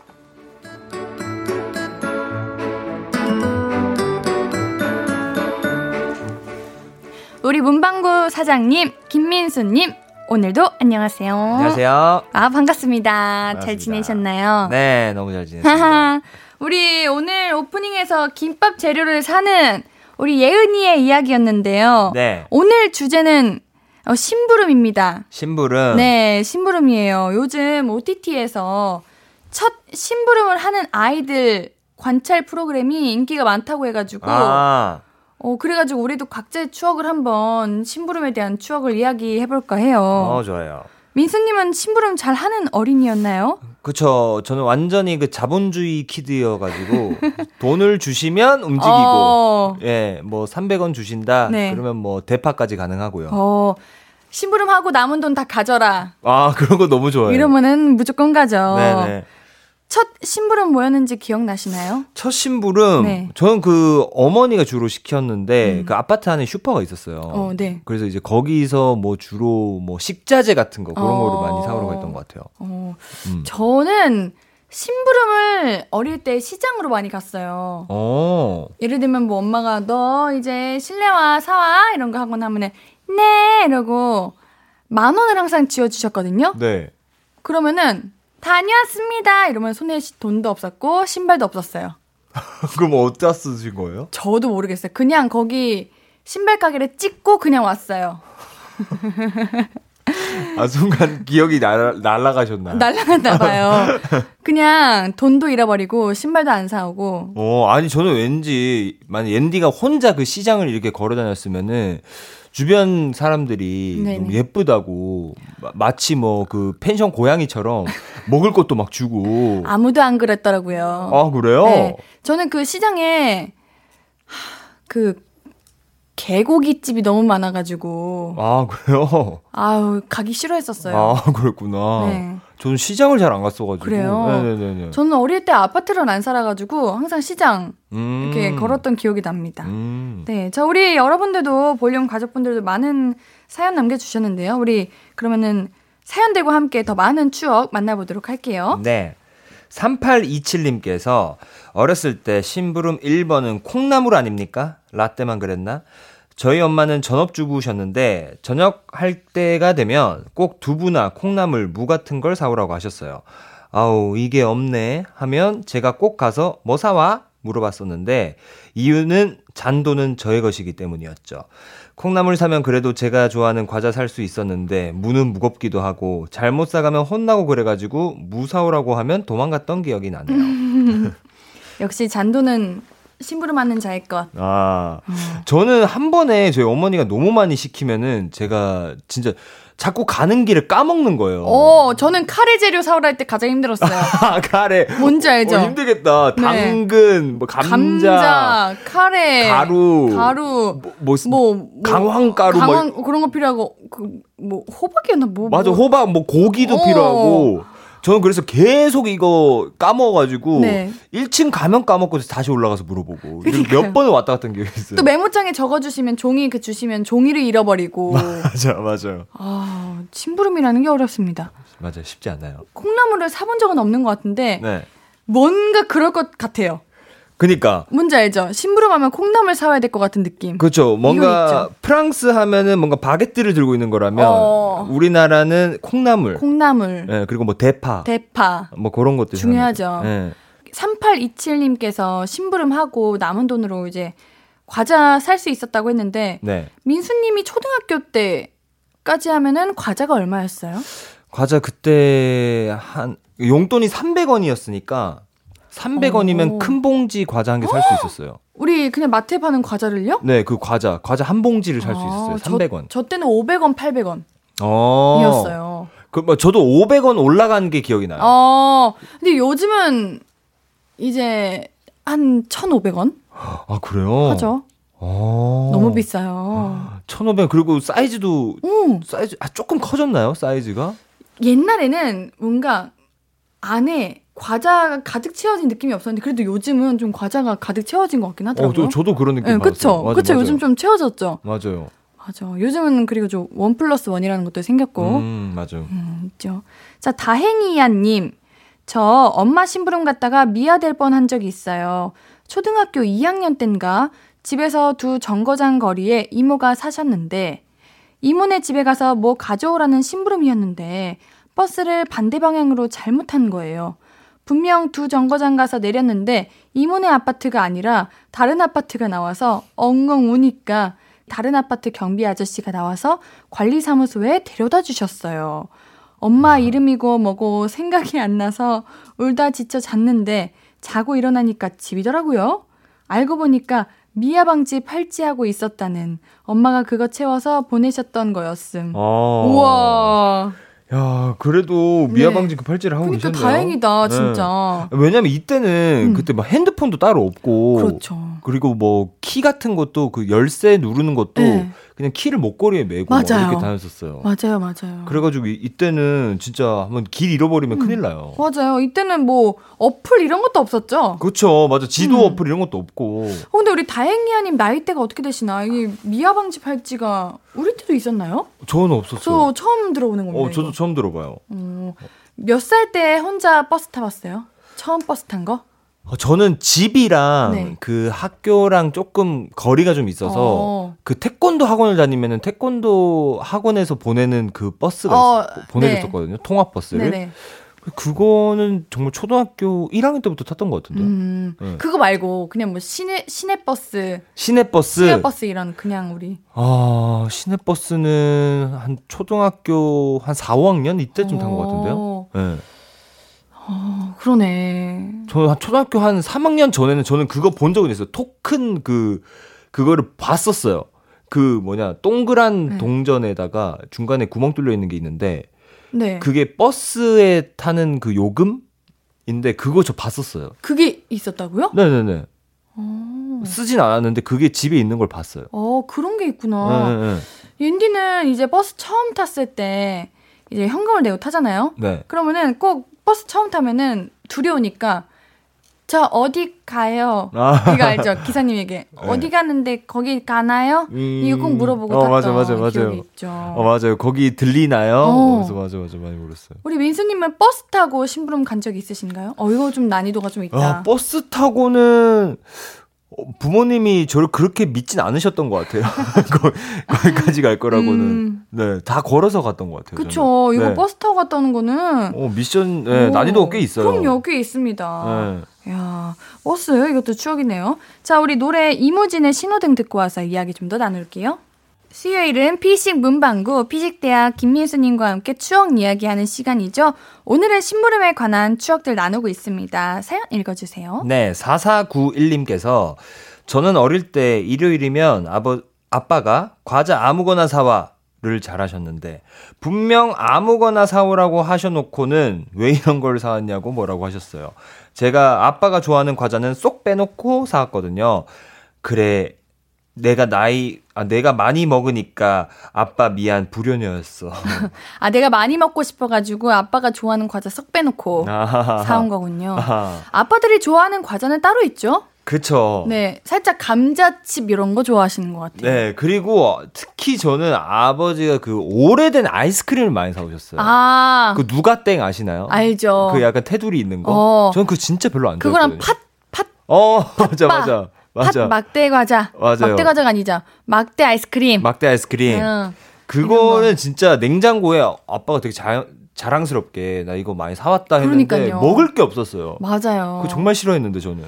Speaker 1: 우리 문방구 사장님 김민수님 오늘도 안녕하세요.
Speaker 6: 안녕하세요
Speaker 1: 아 반갑습니다. 잘
Speaker 6: 반갑습니다.
Speaker 1: 지내셨나요?
Speaker 6: 네 너무 잘 지냈습니다.
Speaker 1: 우리 오늘 오프닝에서 김밥 재료를 사는 우리 예은이의 이야기였는데요.
Speaker 6: 네
Speaker 1: 오늘 주제는 어, 심부름입니다.
Speaker 6: 심부름
Speaker 1: 네, 심부름이에요. 요즘 OTT에서 첫 심부름을 하는 아이들 관찰 프로그램이 인기가 많다고 해가지고
Speaker 6: 아,
Speaker 1: 어 그래가지고 우리도 각자의 추억을 한번 심부름에 대한 추억을 이야기해볼까 해요.
Speaker 6: 어, 좋아요.
Speaker 1: 민수님은 심부름 잘 하는 어린이였나요?
Speaker 6: 그쵸. 저는 완전히 그 자본주의 키드여가지고 돈을 주시면 움직이고,
Speaker 1: 어,
Speaker 6: 예, 뭐 300원 주신다.
Speaker 1: 네.
Speaker 6: 그러면 뭐 대파까지 가능하고요.
Speaker 1: 어, 심부름하고 남은 돈 다 가져라.
Speaker 6: 아, 그런 거 너무 좋아요.
Speaker 1: 이러면은 무조건 가죠.
Speaker 6: 네네.
Speaker 1: 첫 심부름 뭐였는지 기억나시나요?
Speaker 6: 첫 심부름,
Speaker 1: 네.
Speaker 6: 저는 그 어머니가 주로 시켰는데
Speaker 1: 음.
Speaker 6: 그 아파트 안에 슈퍼가 있었어요.
Speaker 1: 어, 네.
Speaker 6: 그래서 이제 거기서 뭐 주로 뭐 식자재 같은 거 그런
Speaker 1: 어.
Speaker 6: 거를 많이 사오러 갔던 것 같아요.
Speaker 1: 어,
Speaker 6: 음.
Speaker 1: 저는 심부름을 어릴 때 시장으로 많이 갔어요.
Speaker 6: 어,
Speaker 1: 예를 들면 뭐 엄마가 너 이제 실내화 사와 이런 거 하거나 하면은 네 이러고 만 원을 항상 지어주셨거든요.
Speaker 6: 네.
Speaker 1: 그러면은 다녀왔습니다 이러면 손에 시- 돈도 없었고 신발도 없었어요.
Speaker 6: 그럼 어디다 쓰신 거예요?
Speaker 1: 저도 모르겠어요. 그냥 거기 신발 가게를 찍고 그냥 왔어요.
Speaker 6: 아 순간 기억이 날, 날아가셨나요?
Speaker 1: 날라갔나 봐요. 그냥 돈도 잃어버리고 신발도 안 사오고
Speaker 6: 어, 아니 저는 왠지 만약 옌디가 혼자 그 시장을 이렇게 걸어 다녔으면은 주변 사람들이
Speaker 1: 네네.
Speaker 6: 너무 예쁘다고 마- 마치 뭐 그 펜션 고양이처럼 먹을 것도 막 주고
Speaker 1: 아무도 안 그랬더라고요.
Speaker 6: 아 그래요?
Speaker 1: 네. 저는 그 시장에 하, 그 개고기집이 너무 많아가지고
Speaker 6: 아 그래요?
Speaker 1: 아우 가기 싫어했었어요.
Speaker 6: 아 그랬구나.
Speaker 1: 네.
Speaker 6: 저는 시장을 잘 안 갔어가지고.
Speaker 1: 그래요?
Speaker 6: 네네네.
Speaker 1: 저는 어릴 때 아파트를 안 살아가지고 항상 시장
Speaker 6: 음.
Speaker 1: 이렇게 걸었던 기억이 납니다.
Speaker 6: 음.
Speaker 1: 네, 자 우리 여러분들도 볼륨 가족분들도 많은 사연 남겨주셨는데요. 우리 그러면은 사연들과 함께 더 많은 추억 만나보도록 할게요.
Speaker 6: 네. 3827님께서 어렸을 때 심부름 1번은 콩나물 아닙니까? 라떼만 그랬나? 저희 엄마는 전업주부셨는데 저녁 할 때가 되면 꼭 두부나 콩나물, 무 같은 걸 사오라고 하셨어요. 아우 이게 없네 하면 제가 꼭 가서 뭐 사와? 물어봤었는데 이유는 잔돈은 저의 것이기 때문이었죠. 콩나물 사면 그래도 제가 좋아하는 과자 살 수 있었는데 무는 무겁기도 하고 잘못 사가면 혼나고 그래가지고 무 사오라고 하면 도망갔던 기억이 나네요.
Speaker 1: 역시 잔도는 심부름하는 자의 것.
Speaker 6: 아 저는 한 번에 저희 어머니가 너무 많이 시키면은 제가 진짜 자꾸 가는 길에 까먹는 거예요.
Speaker 1: 어, 저는 카레 재료 사오라 할 때 가장 힘들었어요.
Speaker 6: 아, 카레.
Speaker 1: 뭔지 알죠?
Speaker 6: 어, 힘들겠다.
Speaker 1: 네.
Speaker 6: 당근, 뭐 감자,
Speaker 1: 감자, 카레,
Speaker 6: 가루,
Speaker 1: 가루,
Speaker 6: 뭐, 뭐,
Speaker 1: 뭐, 뭐
Speaker 6: 강황가루, 뭐
Speaker 1: 강황 그런 거 필요하고 그 뭐 호박이었나 뭐
Speaker 6: 맞아
Speaker 1: 뭐.
Speaker 6: 호박 뭐 고기도
Speaker 1: 어.
Speaker 6: 필요하고 저는 그래서 계속 이거 까먹어가지고
Speaker 1: 네.
Speaker 6: 1층 가면 까먹고 다시 올라가서 물어보고. 몇 번을 왔다 갔던 기억이 있어요.
Speaker 1: 또 메모장에 적어주시면 종이 그 주시면 종이를 잃어버리고
Speaker 6: 맞아 맞아요
Speaker 1: 아 심부름이라는 게 어렵습니다.
Speaker 6: 맞아 쉽지 않아요.
Speaker 1: 콩나물을 사본 적은 없는 것 같은데
Speaker 6: 네.
Speaker 1: 뭔가 그럴 것 같아요.
Speaker 6: 그니까
Speaker 1: 뭔지 알죠? 심부름하면 콩나물 사와야 될 것 같은 느낌.
Speaker 6: 그렇죠. 뭔가. 프랑스 하면은 뭔가 바게트를 들고 있는 거라면
Speaker 1: 어.
Speaker 6: 우리나라는 콩나물,
Speaker 1: 콩나물,
Speaker 6: 예, 그리고 뭐 대파,
Speaker 1: 대파.
Speaker 6: 뭐 그런 것들
Speaker 1: 중요하죠.
Speaker 6: 예.
Speaker 1: 3827님께서 심부름하고 남은 돈으로 이제 과자 살 수 있었다고 했는데
Speaker 6: 네.
Speaker 1: 민수님이 초등학교 때까지 하면은 과자가 얼마였어요?
Speaker 6: 과자 그때 한 용돈이 300원이었으니까 300원이면
Speaker 1: 오.
Speaker 6: 큰 봉지 과자 한 개 살 수 있었어요.
Speaker 1: 우리 그냥 마트에 파는 과자를요?
Speaker 6: 네, 그 과자, 과자 한 봉지를 살수
Speaker 1: 아,
Speaker 6: 있었어요.
Speaker 1: 저-
Speaker 6: 300원.
Speaker 1: 저, 때는 500원, 800원.
Speaker 6: 어.
Speaker 1: 이었어요.
Speaker 6: 그, 뭐, 저도 500원 올라간 게 기억이 나요.
Speaker 1: 어, 근데 요즘은 이제 한 1,500원
Speaker 6: 아, 그래요?
Speaker 1: 하죠.
Speaker 6: 어.
Speaker 1: 너무 비싸요.
Speaker 6: 1,500원. 그리고 사이즈도,
Speaker 1: 오,
Speaker 6: 사이즈, 아, 조금 커졌나요? 사이즈가?
Speaker 1: 옛날에는 뭔가 안에 과자가 가득 채워진 느낌이 없었는데 그래도 요즘은 좀 과자가 가득 채워진 것 같긴
Speaker 6: 어,
Speaker 1: 하더라고요.
Speaker 6: 저, 저도 그런 느낌
Speaker 1: 네,
Speaker 6: 받았어요.
Speaker 1: 그쵸. 그쵸. 요즘 좀 채워졌죠.
Speaker 6: 맞아요.
Speaker 1: 맞아. 요즘은 그리고 좀 원 플러스 원이라는 것도 생겼고.
Speaker 6: 음, 맞아요.
Speaker 1: 음, 있죠. 자, 다행이야님. 저 엄마 심부름 갔다가 미아될 뻔한 적이 있어요. 초등학교 2학년 땐가 집에서 두 정거장 거리에 이모가 사셨는데 이모네 집에 가서 뭐 가져오라는 심부름이었는데 버스를 반대 방향으로 잘못한 거예요. 분명 두 정거장 가서 내렸는데 이모네 아파트가 아니라 다른 아파트가 나와서 엉엉 우니까 다른 아파트 경비 아저씨가 나와서 관리사무소에 데려다 주셨어요. 엄마 이름이고 뭐고 생각이 안 나서 울다 지쳐 잤는데 자고 일어나니까 집이더라고요. 알고 보니까 미야방지 팔찌하고 있었다는 엄마가 그거 채워서 보내셨던 거였음.
Speaker 6: 어.
Speaker 1: 우와.
Speaker 6: 야, 그래도 미아 방지 그 팔찌를 하고
Speaker 1: 그러니까
Speaker 6: 계셨네요.
Speaker 1: 다행이다,
Speaker 6: 네.
Speaker 1: 진짜.
Speaker 6: 왜냐면 이때는
Speaker 1: 음.
Speaker 6: 그때 막 핸드폰도 따로 없고
Speaker 1: 그렇죠.
Speaker 6: 그리고 뭐 키 같은 것도 그 열쇠 누르는 것도
Speaker 1: 네.
Speaker 6: 그냥 키를 목걸이에 메고 막
Speaker 1: 맞아요.
Speaker 6: 이렇게 다녔었어요.
Speaker 1: 맞아요, 맞아요.
Speaker 6: 그래가지고 이- 이때는 진짜 한번 길 잃어버리면
Speaker 1: 음.
Speaker 6: 큰일 나요.
Speaker 1: 맞아요. 이때는 뭐 어플 이런 것도 없었죠.
Speaker 6: 그렇죠, 맞아. 지도
Speaker 1: 음.
Speaker 6: 어플 이런 것도 없고.
Speaker 1: 어, 근데 우리 다행이야님 나이대가 어떻게 되시나? 이 미야방지 팔찌가 우리 때도 있었나요?
Speaker 6: 저는 없었어요.
Speaker 1: 저 처음 들어보는 겁니다.
Speaker 6: 어, 저도
Speaker 1: 이거.
Speaker 6: 처음 들어봐요.
Speaker 1: 어, 몇살 때 혼자 버스 타봤어요? 처음 버스 탄 거?
Speaker 6: 어, 저는 집이랑
Speaker 1: 네.
Speaker 6: 그 학교랑 조금 거리가 좀 있어서
Speaker 1: 어.
Speaker 6: 그 태권도 학원을 다니면은 태권도 학원에서 보내는 그 버스가
Speaker 1: 어,
Speaker 6: 있- 보내줬었거든요. 통합 버스를.
Speaker 1: 네네.
Speaker 6: 그거는 정말 초등학교 1학년 때부터 탔던 것 같은데.
Speaker 1: 음,
Speaker 6: 네.
Speaker 1: 그거 말고 그냥 뭐 시내 시내 버스,
Speaker 6: 시내 버스.
Speaker 1: 시내 버스 이런 그냥 우리
Speaker 6: 아, 시내 버스는 한 초등학교 한 4, 5학년 이때쯤 탄 것 같은데요.
Speaker 1: 어,
Speaker 6: 네.
Speaker 1: 어, 그러네.
Speaker 6: 저는 한 초등학교 한 3학년 전에는 저는 그거 본 적은 있어요. 토큰 그 그거를 봤었어요. 그 뭐냐 동그란
Speaker 1: 네.
Speaker 6: 동전에다가 중간에 구멍 뚫려 있는 게 있는데
Speaker 1: 네.
Speaker 6: 그게 버스에 타는 그 요금인데 그거 저 봤었어요.
Speaker 1: 그게 있었다고요?
Speaker 6: 네네네.
Speaker 1: 어,
Speaker 6: 쓰진 않았는데 그게 집에 있는 걸 봤어요.
Speaker 1: 어 그런 게 있구나.
Speaker 6: 네네네.
Speaker 1: 옌디는 이제 버스 처음 탔을 때 이제 현금을 내고 타잖아요.
Speaker 6: 네.
Speaker 1: 그러면은 꼭 버스 처음 둘이 오니까 저 어디 가요?
Speaker 6: 아.
Speaker 1: 이거 알죠? 기사님에게 어디 가는데 거기 가나요?
Speaker 6: 음.
Speaker 1: 이거 꼭 물어보고
Speaker 6: 어, 맞아, 맞아, 맞아요.
Speaker 1: 있죠.
Speaker 6: 어 맞아요. 거기 들리나요?
Speaker 1: 어.
Speaker 6: 그래서 맞아 맞아 많이 물었어요.
Speaker 1: 우리 민수님은 버스 타고 심부름 간적 있으신가요? 어 이거 좀 난이도가 좀 있다.
Speaker 6: 아, 버스 타고는 어, 부모님이 저를 그렇게 믿진 않으셨던 것 같아요. 거, 거기까지 갈 거라고는.
Speaker 1: 음.
Speaker 6: 네, 다 걸어서 갔던 것 같아요.
Speaker 1: 그쵸.
Speaker 6: 저는.
Speaker 1: 이거
Speaker 6: 네.
Speaker 1: 버스 타고 갔다는 거는
Speaker 6: 어, 미션, 네,
Speaker 1: 오,
Speaker 6: 난이도가 꽤 있어요.
Speaker 1: 그럼요, 꽤 있습니다.
Speaker 6: 네.
Speaker 1: 야, 버스 이것도 추억이네요. 자, 우리 노래 이무진의 신호등 듣고 와서 이야기 좀 더 나눌게요. 수요일은 피식 문방구 피식대학 김민수님과 함께 추억 이야기하는 시간이죠. 오늘은 심부름에 관한 추억들 나누고 있습니다. 사연 읽어주세요.
Speaker 6: 네, 4491님께서 저는 어릴 때 일요일이면 아버, 아빠가 과자 아무거나 사와 를 잘하셨는데 분명 아무거나 사오라고 하셔놓고는 왜 이런 걸 사왔냐고 뭐라고 하셨어요. 제가 아빠가 좋아하는 과자는 쏙 빼놓고 사왔거든요. 그래, 내가 나이, 아, 내가 많이 먹으니까 아빠 미안, 불효녀였어.
Speaker 1: 아, 내가 많이 먹고 싶어가지고 아빠가 좋아하는 과자 쏙 빼놓고
Speaker 6: 아하하.
Speaker 1: 사온 거군요.
Speaker 6: 아하.
Speaker 1: 아빠들이 좋아하는 과자는 따로 있죠?
Speaker 6: 그쵸.
Speaker 1: 네, 살짝 감자칩 이런 거 좋아하시는 것 같아요.
Speaker 6: 네, 그리고 특히 저는 아버지가 그 오래된 아이스크림을 많이 사오셨어요.
Speaker 1: 아,
Speaker 6: 그 누가땡 아시나요?
Speaker 1: 알죠.
Speaker 6: 그 약간 테두리 있는 거.
Speaker 1: 어.
Speaker 6: 저는 그거 진짜 별로 안
Speaker 1: 그거랑
Speaker 6: 좋아했거든요.
Speaker 1: 팥, 팥,
Speaker 6: 어, 맞아,
Speaker 1: 빠.
Speaker 6: 맞아. 맞아.
Speaker 1: 팥 막대 과자.
Speaker 6: 맞아요.
Speaker 1: 막대 과자가 아니죠. 막대 아이스크림.
Speaker 6: 막대 아이스크림.
Speaker 1: 응.
Speaker 6: 그거는 진짜 냉장고에 아빠가 되게 자, 자랑스럽게 나 이거 많이 사왔다 했는데
Speaker 1: 그러니까요.
Speaker 6: 먹을 게 없었어요.
Speaker 1: 맞아요.
Speaker 6: 그거 정말 싫어했는데 저는.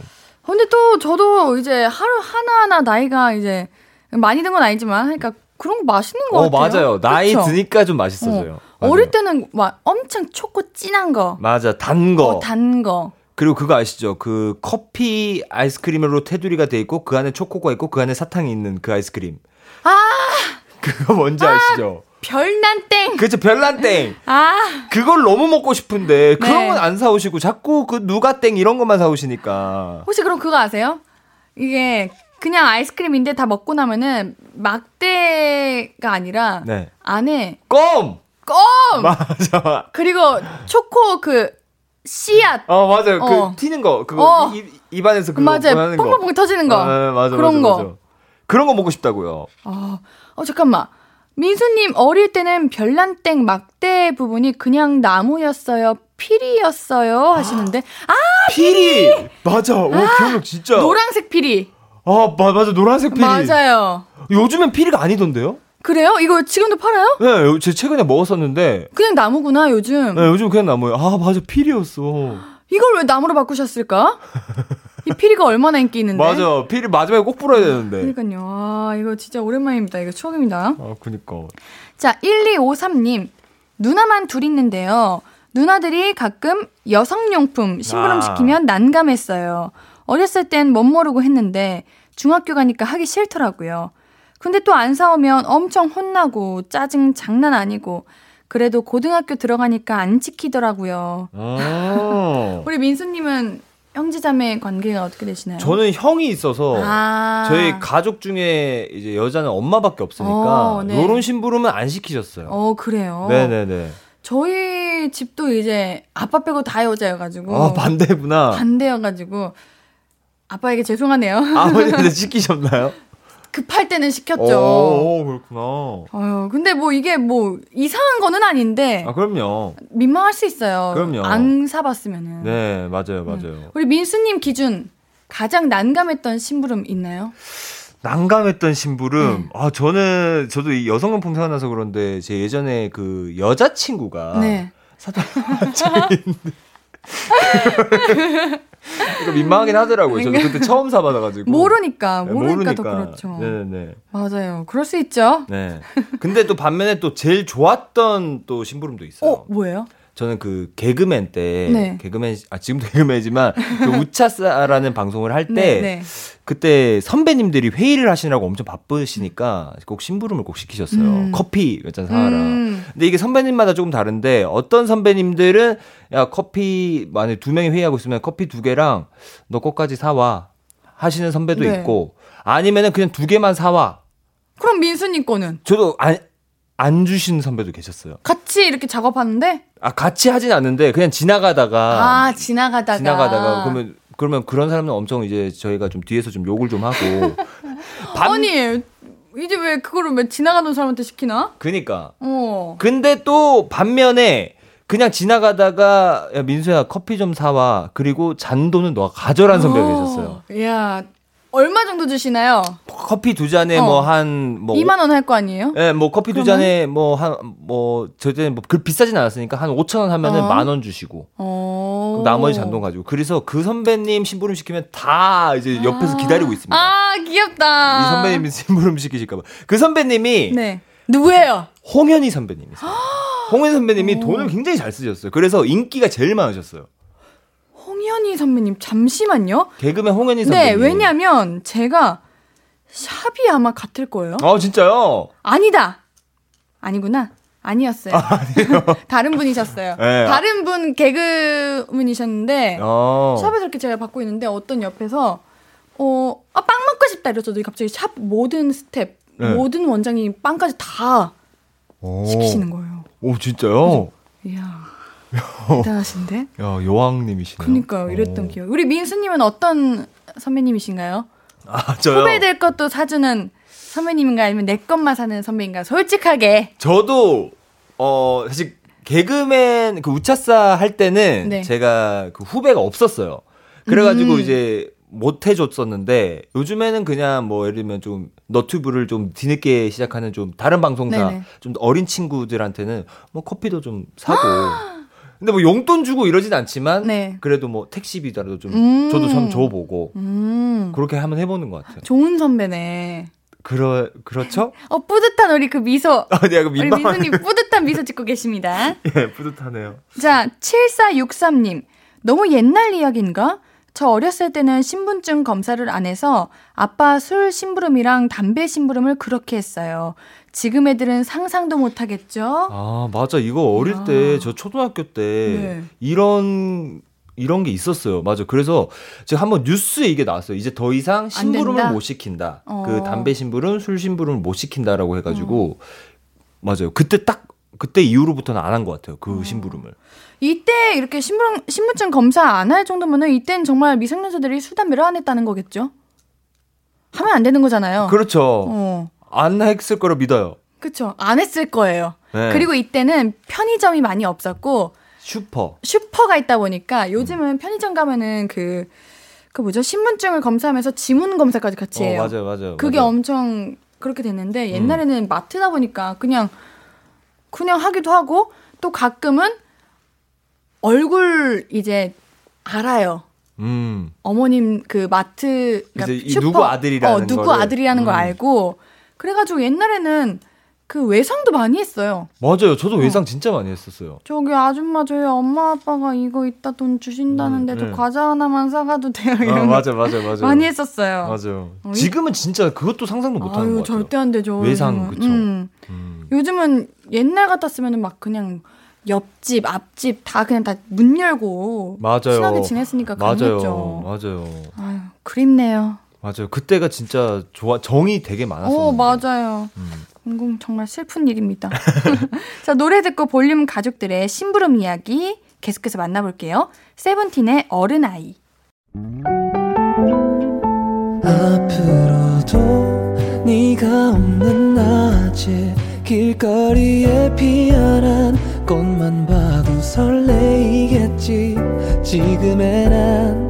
Speaker 1: 근데 또 저도 이제 하루 하나하나 나이가 이제 많이 든 건 아니지만 그러니까 그런 거 맛있는 거
Speaker 6: 어,
Speaker 1: 같아요.
Speaker 6: 맞아요. 나이
Speaker 1: 그쵸?
Speaker 6: 드니까 좀 맛있어져요.
Speaker 1: 어.
Speaker 6: 맞아요.
Speaker 1: 어릴 때는 막 엄청 초코 진한 거,
Speaker 6: 맞아. 단 거.
Speaker 1: 어, 단 거.
Speaker 6: 그리고 그거 아시죠? 그 커피 아이스크림으로 테두리가 돼 있고 그 안에 초코가 있고 그 안에 사탕이 있는 그 아이스크림.
Speaker 1: 아,
Speaker 6: 그거 뭔지 아 시죠?
Speaker 1: 별난 땡.
Speaker 6: 그렇죠. 별난 땡.
Speaker 1: 아,
Speaker 6: 그걸 너무 먹고 싶은데 그런
Speaker 1: 네.
Speaker 6: 건안 사오시고 자꾸 그 누가 땡 이런 것만 사오시니까.
Speaker 1: 혹시 그럼 그거 아세요? 이게 그냥 아이스크림인데 다 먹고 나면은 막대가 아니라
Speaker 6: 네.
Speaker 1: 안에
Speaker 6: 껌.
Speaker 1: 껌
Speaker 6: 맞아.
Speaker 1: 그리고 초코 그 씨앗
Speaker 6: 어 맞아요.
Speaker 1: 어.
Speaker 6: 그 튀는 거 그거
Speaker 1: 어.
Speaker 6: 입, 입안에서 그거
Speaker 1: 맞아요. 뻥뻥뻥 터지는 거.
Speaker 6: 아, 맞아,
Speaker 1: 그런
Speaker 6: 맞아,
Speaker 1: 거.
Speaker 6: 맞아. 그런 거 먹고 싶다고요.
Speaker 1: 아, 어 잠깐만. 민수님 어릴 때는 별난땡 막대 부분이 그냥 나무였어요, 피리였어요 하시는데 아
Speaker 6: 피리. 맞아. 와 기억력 진짜.
Speaker 1: 노란색 피리
Speaker 6: 아 마, 맞아 노란색 피리.
Speaker 1: 맞아요.
Speaker 6: 요즘엔 피리가 아니던데요?
Speaker 1: 그래요? 이거 지금도 팔아요?
Speaker 6: 네, 요- 제 최근에 먹었었는데
Speaker 1: 그냥 나무구나 요즘.
Speaker 6: 네, 요즘 그냥 나무예요. 아 맞아 피리였어.
Speaker 1: 이걸 왜 나무로 바꾸셨을까? 이 피리가 얼마나 인기 있는데.
Speaker 6: 맞아 피리 마지막에 꼭 불어야 되는데.
Speaker 1: 그러니까요. 아 이거 진짜 오랜만입니다. 이거 추억입니다.
Speaker 6: 아 그니까.
Speaker 1: 자, 1253님. 누나만 둘 있는데요. 누나들이 가끔 여성용품 심부름
Speaker 6: 아.
Speaker 1: 시키면 난감했어요. 어렸을 땐 못 모르고 했는데 중학교 가니까 하기 싫더라고요. 근데 또 안 사오면 엄청 혼나고 짜증 장난 아니고 그래도 고등학교 들어가니까 안 지키더라고요.
Speaker 6: 어.
Speaker 1: 우리 민수님은 형제자매 관계가 어떻게 되시나요?
Speaker 6: 저는 형이 있어서
Speaker 1: 아.
Speaker 6: 저희 가족 중에 이제 여자는 엄마밖에 없으니까
Speaker 1: 어, 네.
Speaker 6: 요런 심부름은 안 시키셨어요.
Speaker 1: 어 그래요.
Speaker 6: 네네네.
Speaker 1: 저희 집도 이제 아빠 빼고 다 여자여가지고
Speaker 6: 아 반대구나.
Speaker 1: 반대여가지고 아빠에게 죄송하네요.
Speaker 6: 아버지한테 시키셨나요?
Speaker 1: 급할 때는 시켰죠.
Speaker 6: 오, 그렇구나.
Speaker 1: 어휴, 근데 뭐 이게 뭐 이상한 거는 아닌데
Speaker 6: 아 그럼요.
Speaker 1: 민망할 수 있어요.
Speaker 6: 그럼요.
Speaker 1: 안 사봤으면은.
Speaker 6: 네 맞아요 맞아요.
Speaker 1: 우리 민수님 기준 가장 난감했던 심부름 있나요?
Speaker 6: 난감했던 심부름.
Speaker 1: 네.
Speaker 6: 아 저는 저도 이 여성 용품 생각나서 그런데 제 예전에 그 여자친구가
Speaker 1: 네.
Speaker 6: 사다 이거 민망하긴 하더라고요. 저도 그때 처음 사받아가지고
Speaker 1: 모르니까
Speaker 6: 네,
Speaker 1: 모르니까 더 그렇죠.
Speaker 6: 네네.
Speaker 1: 맞아요. 그럴 수 있죠.
Speaker 6: 네. 근데 또 반면에 또 제일 좋았던 또 심부름도 있어요.
Speaker 1: 어 뭐예요?
Speaker 6: 저는 그 개그맨 때
Speaker 1: 네.
Speaker 6: 개그맨 아 지금도 개그맨이지만 그 우차사라는 방송을 할때
Speaker 1: 네, 네.
Speaker 6: 그때 선배님들이 회의를 하시느라고 엄청 바쁘시니까 꼭 심부름을 꼭 시키셨어요.
Speaker 1: 음.
Speaker 6: 커피 몇 잔 사와라.
Speaker 1: 음.
Speaker 6: 근데 이게 선배님마다 조금 다른데 어떤 선배님들은 야 커피 만약 두 명이 회의하고 있으면 커피 두 개랑 너 거까지 사와 하시는 선배도
Speaker 1: 네.
Speaker 6: 있고 아니면은 그냥 두 개만 사와.
Speaker 1: 그럼 민수님 거는
Speaker 6: 저도 안, 안 주시는 선배도 계셨어요.
Speaker 1: 같이 이렇게 작업하는데
Speaker 6: 아 같이 하진 않는데 그냥 지나가다가
Speaker 1: 아, 지나가다가
Speaker 6: 지나가다가 그러면 그러면 그런 사람은 엄청 이제 저희가 좀 뒤에서 좀 욕을 좀 하고 반-
Speaker 1: 아니 이제 왜 그거를 왜 지나가는 사람한테 시키나?
Speaker 6: 그니까
Speaker 1: 어.
Speaker 6: 근데 또 반면에 그냥 지나가다가 야 민수야 커피 좀 사와 그리고 잔돈은 너가 가져란 선배가 계셨어요.
Speaker 1: 야 얼마 정도 주시나요?
Speaker 6: 커피 두 잔에
Speaker 1: 어.
Speaker 6: 뭐 한뭐
Speaker 1: 2만 원 할 거 아니에요?
Speaker 6: 예, 뭐 커피 두
Speaker 1: 그러면?
Speaker 6: 잔에 뭐 한 뭐 저때 뭐그 비싸진 않았으니까 한 5천 원 하면은
Speaker 1: 어.
Speaker 6: 만원 주시고
Speaker 1: 어.
Speaker 6: 나머지 잔돈 가지고 그래서 그 선배님 심부름 시키면 다 이제 옆에서 기다리고 있습니다.
Speaker 1: 아 귀엽다.
Speaker 6: 이 선배님이 심부름 시키실까봐. 그 선배님이
Speaker 1: 네 누구예요?
Speaker 6: 홍현희 선배님이세요. 홍현희 선배님이 돈을 굉장히 잘 쓰셨어요. 그래서 인기가 제일 많으셨어요.
Speaker 1: 홍현희 선배님 잠시만요.
Speaker 6: 개그맨 홍현희
Speaker 1: 네
Speaker 6: 선배님.
Speaker 1: 왜냐면 제가 샵이 아마 같을 거예요.
Speaker 6: 아 진짜요?
Speaker 1: 아니다. 아니구나. 아니었어요. 다른 분이셨어요.
Speaker 6: 네.
Speaker 1: 다른 분 개그분이셨는데
Speaker 6: 어.
Speaker 1: 샵에서 이렇게 제가 받고 있는데 어떤 옆에서 어, 아, 빵 먹고 싶다 이러더니 갑자기 샵 모든 스텝,
Speaker 6: 네.
Speaker 1: 모든 원장이 빵까지 다
Speaker 6: 오.
Speaker 1: 시키시는 거예요.
Speaker 6: 오 진짜요?
Speaker 1: 이야. 대단하신데?
Speaker 6: 야 여왕님이시네요.
Speaker 1: 그니까요. 이랬던
Speaker 6: 오.
Speaker 1: 기억. 우리 민수님은 어떤 선배님이신가요?
Speaker 6: 아 저요.
Speaker 1: 후배들 것도 사주는 선배님인가 아니면 내 것만 사는 선배인가? 솔직하게.
Speaker 6: 저도 어 사실 개그맨 그 우차싸 할 때는
Speaker 1: 네.
Speaker 6: 제가 그 후배가 없었어요. 그래가지고
Speaker 1: 음.
Speaker 6: 이제 못 해줬었는데 요즘에는 그냥 뭐 예를 들면 좀 너튜브를 좀 뒤늦게 시작하는 좀 다른 방송사
Speaker 1: 네네.
Speaker 6: 좀 어린 친구들한테는 뭐 커피도 좀 사고 근데 뭐 용돈 주고 이러진 않지만
Speaker 1: 네.
Speaker 6: 그래도 뭐 택시비라도 좀
Speaker 1: 음.
Speaker 6: 저도 좀 줘보고
Speaker 1: 음.
Speaker 6: 그렇게 한번 해보는 것 같아요.
Speaker 1: 좋은 선배네.
Speaker 6: 그러 그렇죠?
Speaker 1: 어, 뿌듯한 우리 그 미소.
Speaker 6: 아, 내가 그
Speaker 1: 우리 민수님 뿌듯한 미소 짓고 계십니다.
Speaker 6: 예, 뿌듯하네요.
Speaker 1: 자, 7463님. 너무 옛날 이야기인가? 저 어렸을 때는 신분증 검사를 안 해서 아빠 술 심부름이랑 담배 심부름을 그렇게 했어요. 지금 애들은 상상도 못 하겠죠?
Speaker 6: 아, 맞아. 이거 어릴
Speaker 1: 야.
Speaker 6: 때, 저 초등학교 때,
Speaker 1: 네.
Speaker 6: 이런, 이런 게 있었어요. 맞아. 그래서 제가 한번 뉴스에 이게 나왔어요. 이제 더 이상 심부름을? 못 시킨다.
Speaker 1: 어.
Speaker 6: 그 담배 심부름, 술 심부름을 못 시킨다라고 해가지고, 맞아요. 그때 딱, 그때 이후로부터는 안 한 것 같아요.
Speaker 1: 어.
Speaker 6: 그 심부름을.
Speaker 1: 이때 이렇게 신분, 신분증 검사 안 할 정도면은 이땐 정말 미성년자들이 술, 담배를 안 했다는 거겠죠? 하면 안 되는 거잖아요.
Speaker 6: 그렇죠.
Speaker 1: 어.
Speaker 6: 안 했을 거라 믿어요.
Speaker 1: 그쵸. 안 했을 거예요.
Speaker 6: 네.
Speaker 1: 그리고 이때는 편의점이 많이 없었고,
Speaker 6: 슈퍼.
Speaker 1: 슈퍼가 있다 보니까 요즘은 편의점 가면은 그, 그 뭐죠? 신분증을 검사하면서 지문 검사까지 같이
Speaker 6: 어,
Speaker 1: 해요.
Speaker 6: 맞아요, 맞아요.
Speaker 1: 그게
Speaker 6: 맞아요.
Speaker 1: 엄청 그렇게 됐는데 옛날에는 마트다 보니까 그냥 그냥 하기도 하고 또 가끔은 얼굴 이제 알아요.
Speaker 6: 음.
Speaker 1: 어머님 그 마트 그러니까
Speaker 6: 이 누구 아들이라는
Speaker 1: 어, 누구
Speaker 6: 거를.
Speaker 1: 아들이라는 걸
Speaker 6: 음.
Speaker 1: 알고 그래가지고 옛날에는 그 외상도 많이 했어요.
Speaker 6: 맞아요. 저도 외상 진짜 많이 했었어요.
Speaker 1: 저기 아줌마 저희 엄마 아빠가 이거 이따 돈 주신다는데
Speaker 6: 음,
Speaker 1: 저
Speaker 6: 네.
Speaker 1: 과자 하나만 사가도 돼요
Speaker 6: 아, 맞아, 맞아, 맞아.
Speaker 1: 많이 했었어요.
Speaker 6: 맞아요.
Speaker 1: 어, 이-
Speaker 6: 지금은 진짜 그것도 상상도 못 하는
Speaker 1: 아유
Speaker 6: 것 같아요.
Speaker 1: 절대 안 되죠.
Speaker 6: 외상. 그쵸.
Speaker 1: 음.
Speaker 6: 음.
Speaker 1: 요즘은 옛날 같았으면 막 그냥 옆집 앞집 다 그냥 다 문 열고
Speaker 6: 맞아요.
Speaker 1: 친하게 지냈으니까
Speaker 6: 맞아요.
Speaker 1: 가능했죠.
Speaker 6: 맞아요.
Speaker 1: 아유 그립네요.
Speaker 6: 맞아요. 그때가 진짜 좋아 정이 되게 많았었는데.
Speaker 1: 어 맞아요.
Speaker 6: 음.
Speaker 1: 공공 정말 슬픈 일입니다. 자 노래 듣고 볼륨 가족들의 심부름 이야기 계속해서 만나볼게요. 세븐틴의 어른 아이.
Speaker 2: 앞으로도 네가 없는 낮에 길거리에 피어난 꽃만 봐도 설레이겠지 지금의 난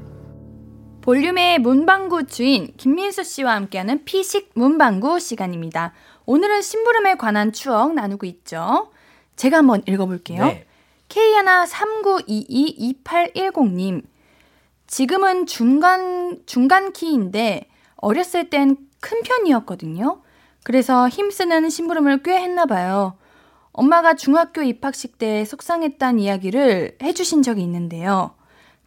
Speaker 1: 볼륨의 문방구 주인 김민수 씨와 함께하는 피식 문방구 시간입니다. 오늘은 심부름에 관한 추억 나누고 있죠. 제가 한번 읽어볼게요.
Speaker 6: 네.
Speaker 1: K139222810님. 지금은 중간, 중간 키인데 어렸을 땐 큰 편이었거든요. 그래서 힘쓰는 심부름을 꽤 했나 봐요. 엄마가 중학교 입학식 때 속상했단 이야기를 해주신 적이 있는데요.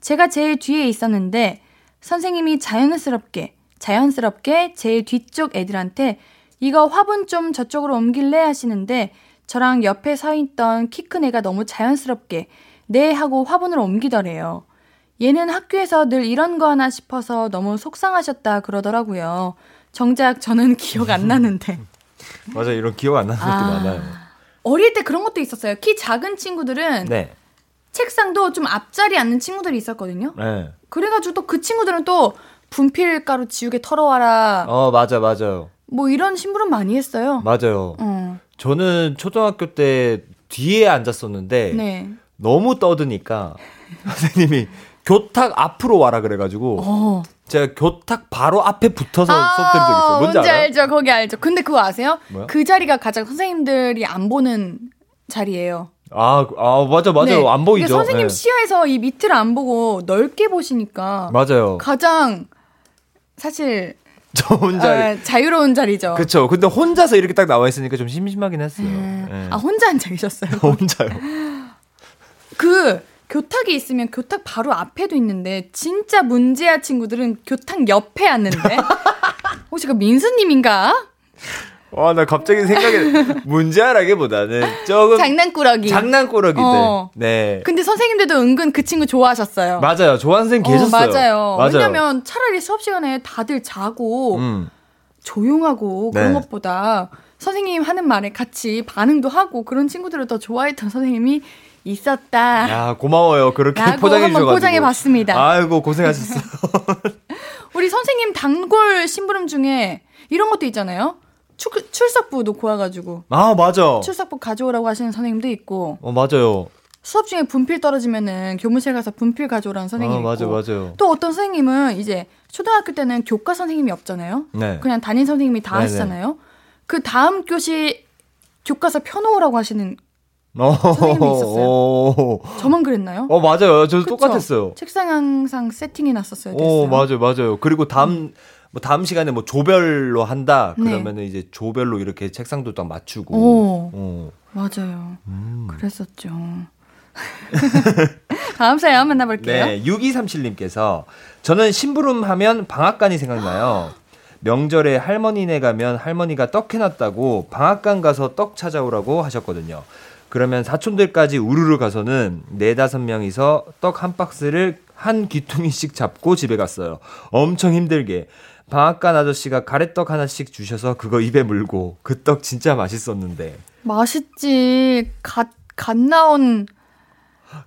Speaker 1: 제가 제일 뒤에 있었는데 선생님이 자연스럽게, 자연스럽게 제일 뒤쪽 애들한테 이거 화분 좀 저쪽으로 옮길래 하시는데 저랑 옆에 서 있던 키 큰 애가 너무 자연스럽게 네 하고 화분을 옮기더래요. 얘는 학교에서 늘 이런 거 하나 싶어서 너무 속상하셨다 그러더라고요. 정작 저는 기억 안 나는데.
Speaker 6: 맞아 이런 기억 안 나는 것도
Speaker 1: 아.
Speaker 6: 많아요.
Speaker 1: 어릴 때 그런 것도 있었어요. 키 작은 친구들은
Speaker 6: 네.
Speaker 1: 책상도 좀 앞자리 앉는 친구들이 있었거든요.
Speaker 6: 네.
Speaker 1: 그래가지고 또 그 친구들은 또 분필가루 지우개 털어와라.
Speaker 6: 어 맞아 맞아요.
Speaker 1: 뭐 이런 심부름 많이 했어요.
Speaker 6: 맞아요.
Speaker 1: 어,
Speaker 6: 저는 초등학교 때 뒤에 앉았었는데
Speaker 1: 네.
Speaker 6: 너무 떠드니까 선생님이 교탁 앞으로 와라 그래가지고
Speaker 1: 어.
Speaker 6: 제가 교탁 바로 앞에 붙어서 수업 들은 적 있어요. 뭔지, 알아요?
Speaker 1: 알죠? 거기 알죠. 근데 그거 아세요?
Speaker 6: 뭐요?
Speaker 1: 그 자리가 가장 선생님들이 안 보는 자리예요.
Speaker 6: 아, 아 맞아 맞아요.
Speaker 1: 네.
Speaker 6: 안 보이죠.
Speaker 1: 선생님
Speaker 6: 네.
Speaker 1: 시야에서 이 밑을 안 보고 넓게 보시니까
Speaker 6: 맞아요.
Speaker 1: 가장 사실
Speaker 6: 저 혼자
Speaker 1: 아, 자유로운 자리죠.
Speaker 6: 그쵸. 근데 혼자서 이렇게 딱 나와 있으니까 좀 심심하긴 했어요.
Speaker 1: 음.
Speaker 6: 예.
Speaker 1: 아 혼자 앉아 계셨어요.
Speaker 6: 혼자요.
Speaker 1: 그 교탁이 있으면 교탁 바로 앞에도 있는데 진짜 문제아 친구들은 교탁 옆에 앉는데 혹시 그 민수님인가?
Speaker 6: 와, 나 갑자기 생각이 문제라기보다는 조금
Speaker 1: 장난꾸러기.
Speaker 6: 장난꾸러기들.
Speaker 1: 어.
Speaker 6: 네.
Speaker 1: 근데 선생님들도 은근 그 친구 좋아하셨어요.
Speaker 6: 맞아요. 좋아하는 선생님 계셨어요.
Speaker 1: 어, 맞아요.
Speaker 6: 맞아요.
Speaker 1: 왜냐면 차라리 수업 시간에 다들 자고
Speaker 6: 음.
Speaker 1: 조용하고 그런
Speaker 6: 네.
Speaker 1: 것보다 선생님 하는 말에 같이 반응도 하고 그런 친구들을 더 좋아했던 선생님이 있었다.
Speaker 6: 야, 고마워요. 그렇게 포장해 주셔가지고.
Speaker 1: 포장해 봤습니다.
Speaker 6: 아이고, 고생하셨어요.
Speaker 1: 우리 선생님 단골 심부름 중에 이런 것도 있잖아요. 출, 출석부 놓고 와가지고
Speaker 6: 아, 맞아.
Speaker 1: 출석부 가져오라고 하시는 선생님도 있고
Speaker 6: 어, 맞아요.
Speaker 1: 수업 중에 분필 떨어지면은 교무실 가서 분필 가져오라는 선생님
Speaker 6: 아,
Speaker 1: 있고
Speaker 6: 맞아, 맞아요.
Speaker 1: 또 어떤 선생님은 이제 초등학교 때는 교과 선생님이 없잖아요.
Speaker 6: 네.
Speaker 1: 그냥 담임 선생님이 다
Speaker 6: 네네.
Speaker 1: 하시잖아요. 그 다음 교시 교과서 펴놓으라고 하시는
Speaker 6: 어,
Speaker 1: 선생님이 있었어요.
Speaker 6: 어,
Speaker 1: 저만 그랬나요?
Speaker 6: 어, 맞아요. 저도
Speaker 1: 그쵸?
Speaker 6: 똑같았어요.
Speaker 1: 책상 항상 세팅해 놨었어야 됐어요.
Speaker 6: 어, 맞아요, 맞아요. 그리고 다음, 뭐 다음 시간에 뭐 조별로 한다.
Speaker 1: 네.
Speaker 6: 그러면은 이제 조별로 이렇게 책상도 딱 맞추고.
Speaker 1: 오.
Speaker 6: 어.
Speaker 1: 맞아요.
Speaker 6: 음.
Speaker 1: 그랬었죠. 다음 사연 만나볼게요.
Speaker 6: 네, 6237님께서 저는 심부름 하면 방앗간이 생각나요. 명절에 할머니네 가면 할머니가 떡 해놨다고 방앗간 가서 떡 찾아오라고 하셨거든요. 그러면 사촌들까지 우르르 가서는 네 다섯 명이서 떡 한 박스를 한 귀퉁이씩 잡고 집에 갔어요. 엄청 힘들게. 방앗간 아저씨가 가래떡 하나씩 주셔서 그거 입에 물고 그 떡 진짜 맛있었는데.
Speaker 1: 맛있지. 갓, 갓 나온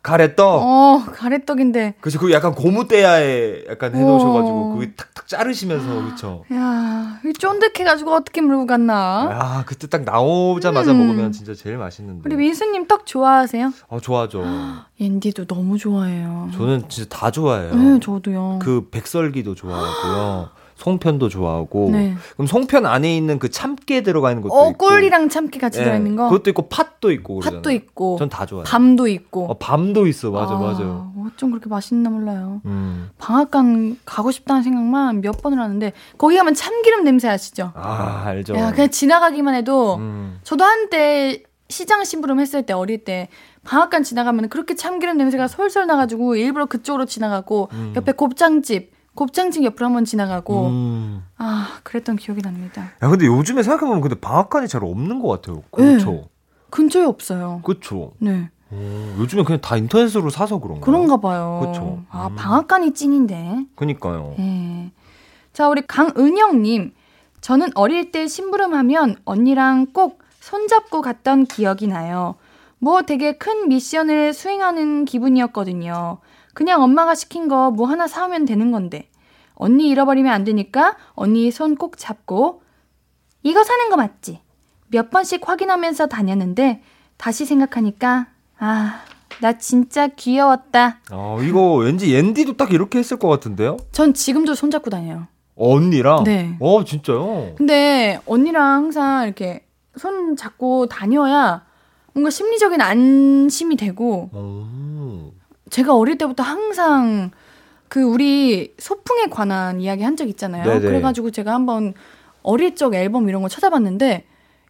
Speaker 6: 가래떡.
Speaker 1: 어, 가래떡인데.
Speaker 6: 그래서 그 약간 고무대야에 약간 해놓으셔가지고
Speaker 1: 어.
Speaker 6: 그게 탁탁 자르시면서 그쵸.
Speaker 1: 야, 이 쫀득해가지고 어떻게 물고 갔나?
Speaker 6: 아 그때 딱 나오자마자
Speaker 1: 음.
Speaker 6: 먹으면 진짜 제일 맛있는데.
Speaker 1: 우리 민수님 떡 좋아하세요?
Speaker 6: 아 좋아하죠.
Speaker 1: 옌디도 너무 좋아해요.
Speaker 6: 저는 진짜 다 좋아해요.
Speaker 1: 네, 저도요.
Speaker 6: 그 백설기도 좋아하고요. 송편도 좋아하고.
Speaker 1: 네.
Speaker 6: 그럼 송편 안에 있는 그 참깨 들어가 있는 것도
Speaker 1: 어,
Speaker 6: 있고.
Speaker 1: 꿀이랑 참깨 같이
Speaker 6: 예,
Speaker 1: 들어있는 거.
Speaker 6: 그것도 있고 팥도 있고.
Speaker 1: 팥도
Speaker 6: 그러잖아요.
Speaker 1: 있고.
Speaker 6: 전 다 좋아해요.
Speaker 1: 밤도 있고.
Speaker 6: 어, 밤도 있어. 맞아,
Speaker 1: 아,
Speaker 6: 맞아요.
Speaker 1: 어쩜 그렇게 맛있나 몰라요.
Speaker 6: 음.
Speaker 1: 방앗간 가고 싶다는 생각만 몇 번을 하는데 거기 가면 참기름 냄새 아시죠?
Speaker 6: 아, 알죠.
Speaker 1: 야, 그냥 지나가기만 해도
Speaker 6: 음.
Speaker 1: 저도 한때 시장 심부름 했을 때 어릴 때 방앗간 지나가면 그렇게 참기름 냄새가 솔솔 나가지고 일부러 그쪽으로 지나가고
Speaker 6: 음.
Speaker 1: 옆에 곱창집 곱창집 옆으로 한번 지나가고
Speaker 6: 음.
Speaker 1: 아 그랬던 기억이 납니다.
Speaker 6: 야, 근데 요즘에 생각해보면 근데 방앗간이 잘 없는 것 같아요. 그렇죠.
Speaker 1: 근처에 없어요.
Speaker 6: 그렇죠.
Speaker 1: 네
Speaker 6: 오, 요즘에 그냥 다 인터넷으로 사서 그런가?
Speaker 1: 그런가 봐요.
Speaker 6: 그쵸.
Speaker 1: 아
Speaker 6: 음.
Speaker 1: 방앗간이 찐인데.
Speaker 6: 그니까요.
Speaker 1: 네. 자, 우리 강은영님. 저는 어릴 때 심부름하면 언니랑 꼭 손잡고 갔던 기억이 나요. 뭐 되게 큰 미션을 수행하는 기분이었거든요. 그냥 엄마가 시킨 거 뭐 하나 사오면 되는 건데. 언니 잃어버리면 안 되니까 언니 손 꼭 잡고 이거 사는 거 맞지? 몇 번씩 확인하면서 다녔는데 다시 생각하니까 아, 나 진짜 귀여웠다.
Speaker 6: 아, 이거 왠지 옌디도 딱 이렇게 했을 것 같은데요?
Speaker 1: 전 지금도 손잡고 다녀요.
Speaker 6: 언니랑?
Speaker 1: 네.
Speaker 6: 어, 진짜요?
Speaker 1: 근데 언니랑 항상 이렇게 손 잡고 다녀야 뭔가 심리적인 안심이 되고
Speaker 6: 오.
Speaker 1: 제가 어릴 때부터 항상 그 우리 소풍에 관한 이야기 한 적 있잖아요.
Speaker 6: 네네.
Speaker 1: 그래가지고 제가 한번 어릴 적 앨범 이런 거 찾아봤는데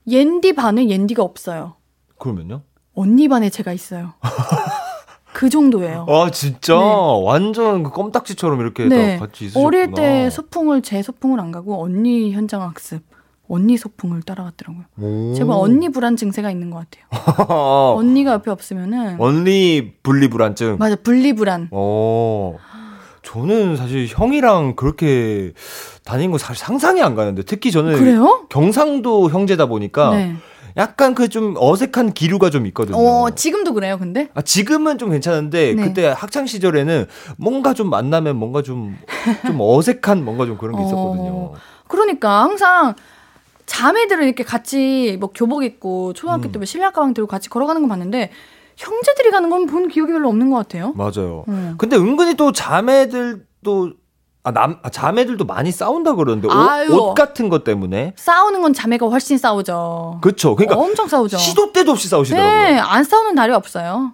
Speaker 1: 옌디 반에 옌디가 없어요.
Speaker 6: 그러면요?
Speaker 1: 언니 반에 제가 있어요. 그 정도예요.
Speaker 6: 아, 진짜?
Speaker 1: 네.
Speaker 6: 완전 그 껌딱지처럼 이렇게
Speaker 1: 네.
Speaker 6: 다 같이 있으셨구나.
Speaker 1: 어릴 때 소풍을 제 소풍을 안 가고 언니 현장 학습, 언니 소풍을 따라갔더라고요.
Speaker 6: 오.
Speaker 1: 제가 언니 불안 증세가 있는 것 같아요. 언니가 옆에 없으면은
Speaker 6: 언니 분리 불안증.
Speaker 1: 맞아 분리 불안.
Speaker 6: 어. 저는 사실 형이랑 그렇게 다닌 거 사실 상상이 안 가는데 특히 저는
Speaker 1: 그래요?
Speaker 6: 경상도 형제다 보니까
Speaker 1: 네.
Speaker 6: 약간 그 좀 어색한 기류가 좀 있거든요.
Speaker 1: 어 지금도 그래요, 근데?
Speaker 6: 아, 지금은 좀 괜찮은데
Speaker 1: 네.
Speaker 6: 그때 학창 시절에는 뭔가 좀 만나면 뭔가 좀 좀 어색한 뭔가 좀 그런 게 있었거든요.
Speaker 1: 어. 그러니까 항상 자매들은 이렇게 같이 뭐 교복 입고 초등학교
Speaker 6: 음.
Speaker 1: 때 신랑 가방 들고 같이 걸어가는 거 봤는데 형제들이 가는 건 본 기억이 별로 없는 것 같아요.
Speaker 6: 맞아요.
Speaker 1: 음.
Speaker 6: 근데 은근히 또 자매들도 아, 남, 아, 자매들도 많이 싸운다 그러는데 옷. 옷 같은 것 때문에
Speaker 1: 싸우는 건 자매가 훨씬 싸우죠.
Speaker 6: 그렇죠. 그러니까
Speaker 1: 엄청 싸우죠.
Speaker 6: 시도 때도 없이 싸우시더라고요.
Speaker 1: 네, 안 싸우는 날이 없어요.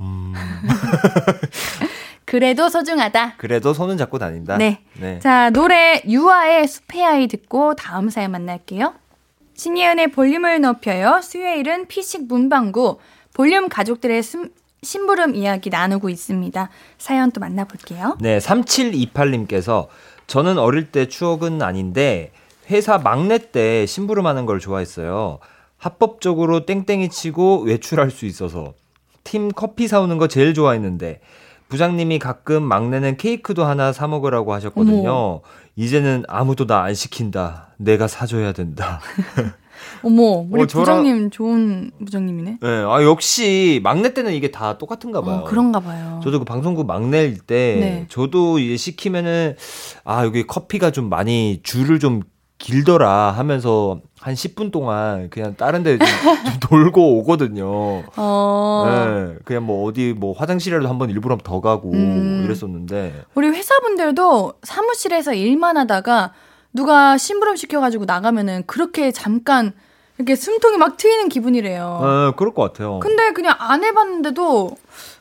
Speaker 6: 음,
Speaker 1: 그래도 소중하다.
Speaker 6: 그래도 손은 잡고 다닌다.
Speaker 1: 네.
Speaker 6: 네.
Speaker 1: 자, 노래 유아의 숲의 아이 듣고 다음 사연 만날게요. 신예은의 볼륨을 높여요. 수요일은 피식 문방구 볼륨 가족들의 숨- 심부름 이야기 나누고 있습니다. 사연 또 만나볼게요.
Speaker 6: 네, 3728님께서 저는 어릴 때 추억은 아닌데 회사 막내 때 심부름하는 걸 좋아했어요. 합법적으로 땡땡이 치고 외출할 수 있어서 팀 커피 사오는 거 제일 좋아했는데 부장님이 가끔 막내는 케이크도 하나 사 먹으라고 하셨거든요.
Speaker 1: 어머.
Speaker 6: 이제는 아무도 나 안 시킨다. 내가 사줘야 된다.
Speaker 1: 어머, 우리
Speaker 6: 어,
Speaker 1: 부장님 좋은 부장님이네.
Speaker 6: 네, 아 역시 막내 때는 이게 다 똑같은가 봐요.
Speaker 1: 어, 그런가 봐요.
Speaker 6: 저도 그 방송국 막내일 때
Speaker 1: 네.
Speaker 6: 저도 이제 시키면은 아 여기 커피가 좀 많이 줄을 좀 길더라 하면서 한 10분 동안 그냥 다른 데 좀, 좀 돌고 오거든요.
Speaker 1: 어,
Speaker 6: 네, 그냥 뭐 어디 뭐 화장실이라도 한번 일부러 더 가고
Speaker 1: 음.
Speaker 6: 이랬었는데
Speaker 1: 우리 회사분들도 사무실에서 일만 하다가 누가 심부름 시켜가지고 나가면은 그렇게 잠깐 이렇게 숨통이 막 트이는 기분이래요.
Speaker 6: 네, 그럴 것 같아요.
Speaker 1: 근데 그냥 안 해봤는데도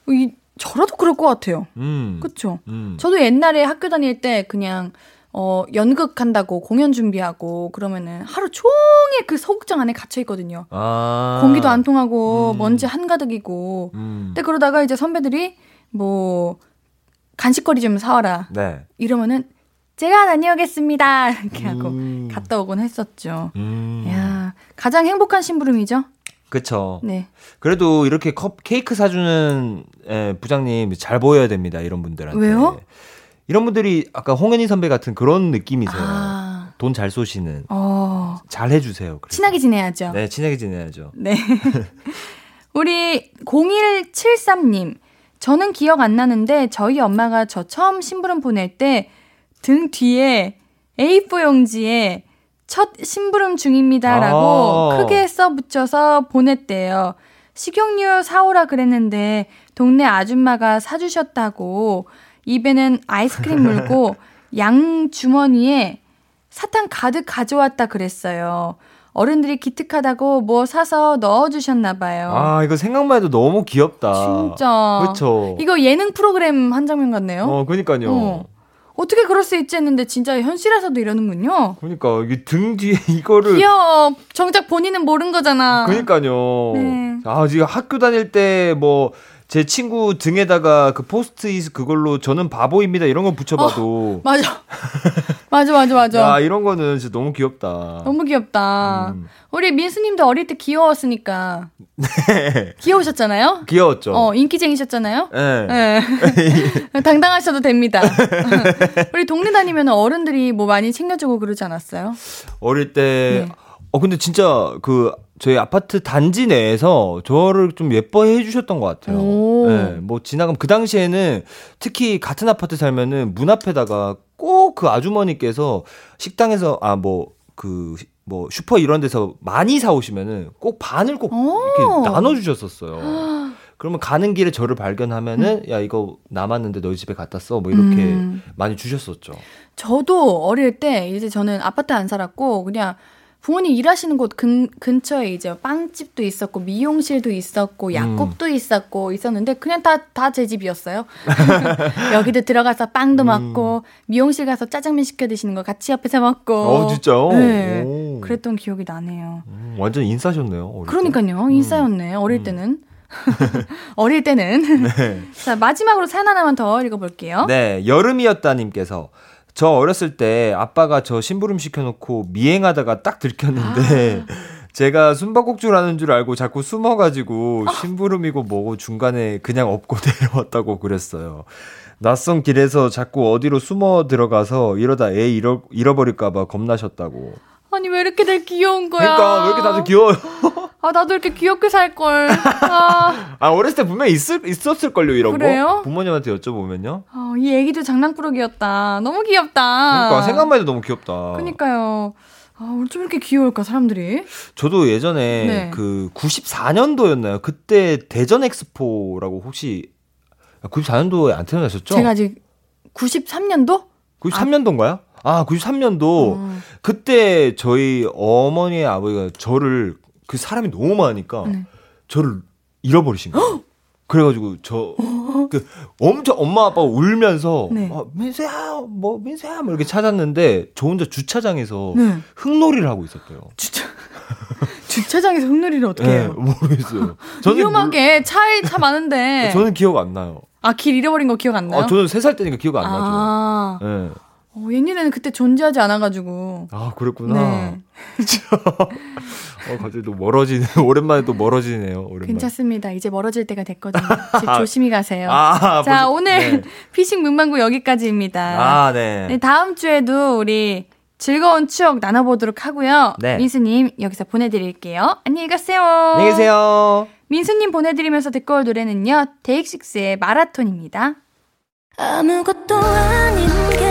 Speaker 1: 이, 저라도 그럴 것 같아요.
Speaker 6: 음,
Speaker 1: 그쵸?
Speaker 6: 음.
Speaker 1: 저도 옛날에 학교 다닐 때 그냥 어 연극 한다고 공연 준비하고 그러면은 하루 종일 그 소극장 안에 갇혀 있거든요.
Speaker 6: 아,
Speaker 1: 공기도 안 통하고
Speaker 6: 음.
Speaker 1: 먼지 한가득이고.
Speaker 6: 음.
Speaker 1: 근데 그러다가 이제 선배들이 뭐 간식거리 좀 사와라
Speaker 6: 네.
Speaker 1: 이러면은 제가 다녀오겠습니다 이렇게 하고
Speaker 6: 음.
Speaker 1: 갔다 오곤 했었죠.
Speaker 6: 음.
Speaker 1: 야 가장 행복한 심부름이죠.
Speaker 6: 그쵸.
Speaker 1: 네.
Speaker 6: 그래도 이렇게 컵 케이크 사주는 예, 부장님 잘 보여야 됩니다. 이런 분들한테.
Speaker 1: 왜요?
Speaker 6: 이런 분들이 아까 홍현희 선배 같은 그런 느낌이세요.
Speaker 1: 아,
Speaker 6: 돈잘 쏘시는.
Speaker 1: 어
Speaker 6: 잘 해주세요. 그래서.
Speaker 1: 친하게 지내야죠.
Speaker 6: 네, 친하게 지내야죠.
Speaker 1: 네. 우리 0173님. 저는 기억 안 나는데 저희 엄마가 저 처음 심부름 보낼 때 등 뒤에 A4 용지에 첫 심부름 중입니다라고
Speaker 6: 아.
Speaker 1: 크게 써 붙여서 보냈대요. 식용유 사오라 그랬는데 동네 아줌마가 사주셨다고 입에는 아이스크림 물고 양 주머니에 사탕 가득 가져왔다 그랬어요. 어른들이 기특하다고 뭐 사서 넣어주셨나 봐요.
Speaker 6: 아, 이거 생각만 해도 너무 귀엽다.
Speaker 1: 진짜.
Speaker 6: 그쵸.
Speaker 1: 이거 예능 프로그램 한 장면 같네요.
Speaker 6: 어, 그니까요.
Speaker 1: 어. 어떻게 그럴 수 있지 했는데 진짜 현실에서도 이러는군요.
Speaker 6: 그러니까 이게 등 뒤에 이거를
Speaker 1: 귀여워. 정작 본인은 모른 거잖아.
Speaker 6: 그러니까요.
Speaker 1: 네.
Speaker 6: 아 지금 학교 다닐 때 뭐 제 친구 등에다가 그 포스트잇 그걸로 저는 바보입니다 이런 거 붙여봐도
Speaker 1: 맞아. 맞아, 맞아, 맞아.
Speaker 6: 야 이런 거는 진짜 너무 귀엽다.
Speaker 1: 너무 귀엽다.
Speaker 6: 음.
Speaker 1: 우리 민수님도 어릴 때 귀여웠으니까. 귀여우셨잖아요?
Speaker 6: 귀여웠죠.
Speaker 1: 어, 인기쟁이셨잖아요?
Speaker 6: 네.
Speaker 1: 네. 당당하셔도 됩니다. 우리 동네 다니면 어른들이 뭐 많이 챙겨주고 그러지 않았어요?
Speaker 6: 어릴 때
Speaker 1: 네.
Speaker 6: 어 근데 진짜 그 저희 아파트 단지 내에서 저를 좀 예뻐해 주셨던 것 같아요.
Speaker 1: 오.
Speaker 6: 네, 뭐 지나가면 그 당시에는 특히 같은 아파트 살면은 문 앞에다가 꼭 그 아주머니께서 식당에서 아뭐그 뭐 슈퍼 이런 데서 많이 사오시면은 꼭 반을 꼭
Speaker 1: 오.
Speaker 6: 이렇게 나눠 주셨었어요. 그러면 가는 길에 저를 발견하면은 야 이거 남았는데 너희 집에 갖다 써뭐 이렇게
Speaker 1: 음.
Speaker 6: 많이 주셨었죠.
Speaker 1: 저도 어릴 때 이제 저는 아파트 안 살았고 그냥 부모님 일하시는 곳 근, 근처에 이제 빵집도 있었고 미용실도 있었고 약국도 있었고 있었는데 그냥 다 다 제 집이었어요. 여기도 들어가서 빵도 먹고 미용실 가서 짜장면 시켜 드시는 거 같이 옆에서 먹고.
Speaker 6: 어 진짜요?
Speaker 1: 네.
Speaker 6: 오.
Speaker 1: 그랬던 기억이 나네요.
Speaker 6: 음, 완전 인싸셨네요.
Speaker 1: 그러니까요. 인싸였네. 어릴 때는. 어릴 때는. 자, 마지막으로 사연 하나만 더 읽어볼게요.
Speaker 6: 네, 여름이었다님께서 저 어렸을 때 아빠가 저 심부름 시켜놓고 미행하다가 딱 들켰는데 제가 숨바꼭질 하는 줄 알고 자꾸 숨어가지고 심부름이고 뭐고 중간에 그냥 업고 내려왔다고 그랬어요. 낯선 길에서 자꾸 어디로 숨어 들어가서 이러다 애 잃어, 잃어버릴까봐 겁나셨다고.
Speaker 1: 아니, 왜 이렇게 들 귀여운 거야?
Speaker 6: 그러니까 왜 이렇게 다들 귀여워요?
Speaker 1: 아, 나도 이렇게 귀엽게 살 걸. 아,
Speaker 6: 아 어렸을 때 분명히 있을, 있었을 걸요 이런
Speaker 1: 그래요?
Speaker 6: 거. 부모님한테 여쭤보면요.
Speaker 1: 어, 이 애기도 장난꾸러기였다. 너무 귀엽다.
Speaker 6: 그러니까 생각만 해도 너무 귀엽다.
Speaker 1: 그니까요. 아, 좀 이렇게 귀여울까, 사람들이?
Speaker 6: 저도 예전에
Speaker 1: 네.
Speaker 6: 그 94년도였나요? 그때 대전 엑스포라고 혹시 94년도에 안 태어나셨죠?
Speaker 1: 제가 아직 93년도?
Speaker 6: 93년도인가요? 아, 93년도
Speaker 1: 음.
Speaker 6: 그때 저희 어머니의 아버지가 저를 그 사람이 너무 많으니까
Speaker 1: 네.
Speaker 6: 저를 잃어버리신 거예요. 그래가지고 저 그 엄청 엄마 아빠가 울면서
Speaker 1: 네.
Speaker 6: 아, 민수야 뭐 민수야 뭐 이렇게 찾았는데 저 혼자 주차장에서
Speaker 1: 네.
Speaker 6: 흙놀이를 하고 있었대요.
Speaker 1: 주차, 주차장에서 흙놀이를 어떻게
Speaker 6: 네,
Speaker 1: 해요?
Speaker 6: 모르겠어요. 저는
Speaker 1: 위험하게 차에 차 많은데.
Speaker 6: 몰- 저는 기억 안 나요.
Speaker 1: 아, 길 잃어버린 거 기억 안 나요?
Speaker 6: 아, 저는 세살 때니까 기억 안 나죠.
Speaker 1: 아,
Speaker 6: 네.
Speaker 1: 어, 옛날에는 그때 존재하지 않아가지고.
Speaker 6: 아, 그랬구나.
Speaker 1: 네.
Speaker 6: 어, 갑자기 또 멀어지네. 오랜만에 또 멀어지네요. 오랜만에.
Speaker 1: 괜찮습니다. 이제 멀어질 때가 됐거든요. 이제 조심히 가세요.
Speaker 6: 아,
Speaker 1: 자,
Speaker 6: 벌써-
Speaker 1: 오늘
Speaker 6: 네.
Speaker 1: 피싱 문방구 여기까지입니다.
Speaker 6: 아, 네.
Speaker 1: 네, 다음 주에도 우리 즐거운 추억 나눠보도록 하고요.
Speaker 6: 네.
Speaker 1: 민수님, 여기서 보내드릴게요. 안녕히 가세요.
Speaker 6: 안녕히 계세요.
Speaker 1: 민수님 보내드리면서 듣고 올 노래는요, 데이식스의 마라톤입니다.
Speaker 7: 아무것도 아닌 게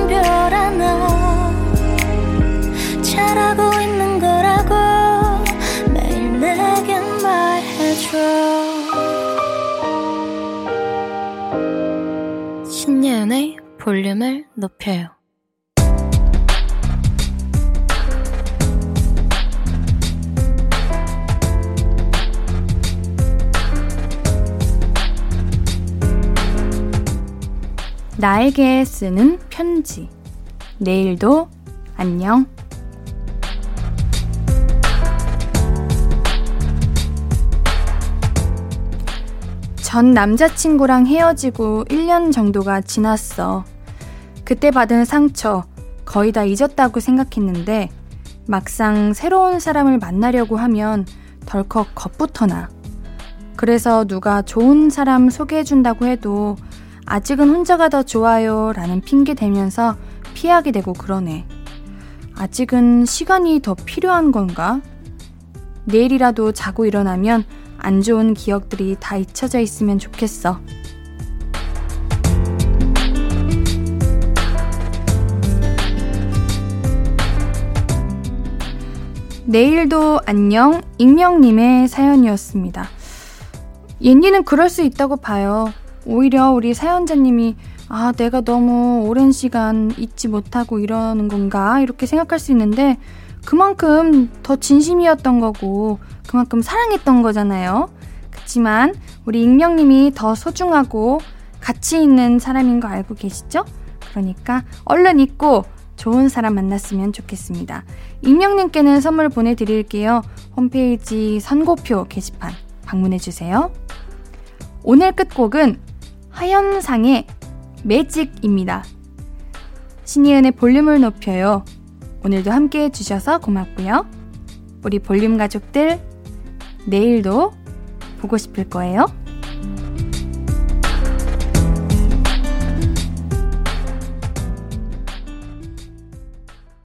Speaker 7: 볼륨을 높여요.
Speaker 1: 나에게 쓰는 편지. 내일도 안녕. 전 남자친구랑 헤어지고 1년 정도가 지났어. 그때 받은 상처 거의 다 잊었다고 생각했는데 막상 새로운 사람을 만나려고 하면 덜컥 겁부터 나. 그래서 누가 좋은 사람 소개해준다고 해도 아직은 혼자가 더 좋아요 라는 핑계 대면서 피하게 되고 그러네. 아직은 시간이 더 필요한 건가? 내일이라도 자고 일어나면 안 좋은 기억들이 다 잊혀져 있으면 좋겠어. 내일도 안녕 익명님의 사연이었습니다. 옌니는 그럴 수 있다고 봐요. 오히려 우리 사연자님이 아, 내가 너무 오랜 시간 잊지 못하고 이러는 건가? 이렇게 생각할 수 있는데 그만큼 더 진심이었던 거고 그만큼 사랑했던 거잖아요. 그렇지만 우리 익명님이 더 소중하고 가치 있는 사람인 거 알고 계시죠? 그러니까 얼른 잊고 좋은 사람 만났으면 좋겠습니다. 익명님께는 선물 보내드릴게요. 홈페이지 선고표 게시판 방문해주세요. 오늘 끝곡은 하현상의 매직입니다. 신이은의 볼륨을 높여요. 오늘도 함께 해주셔서 고맙고요. 우리 볼륨 가족들, 내일도 보고 싶을 거예요.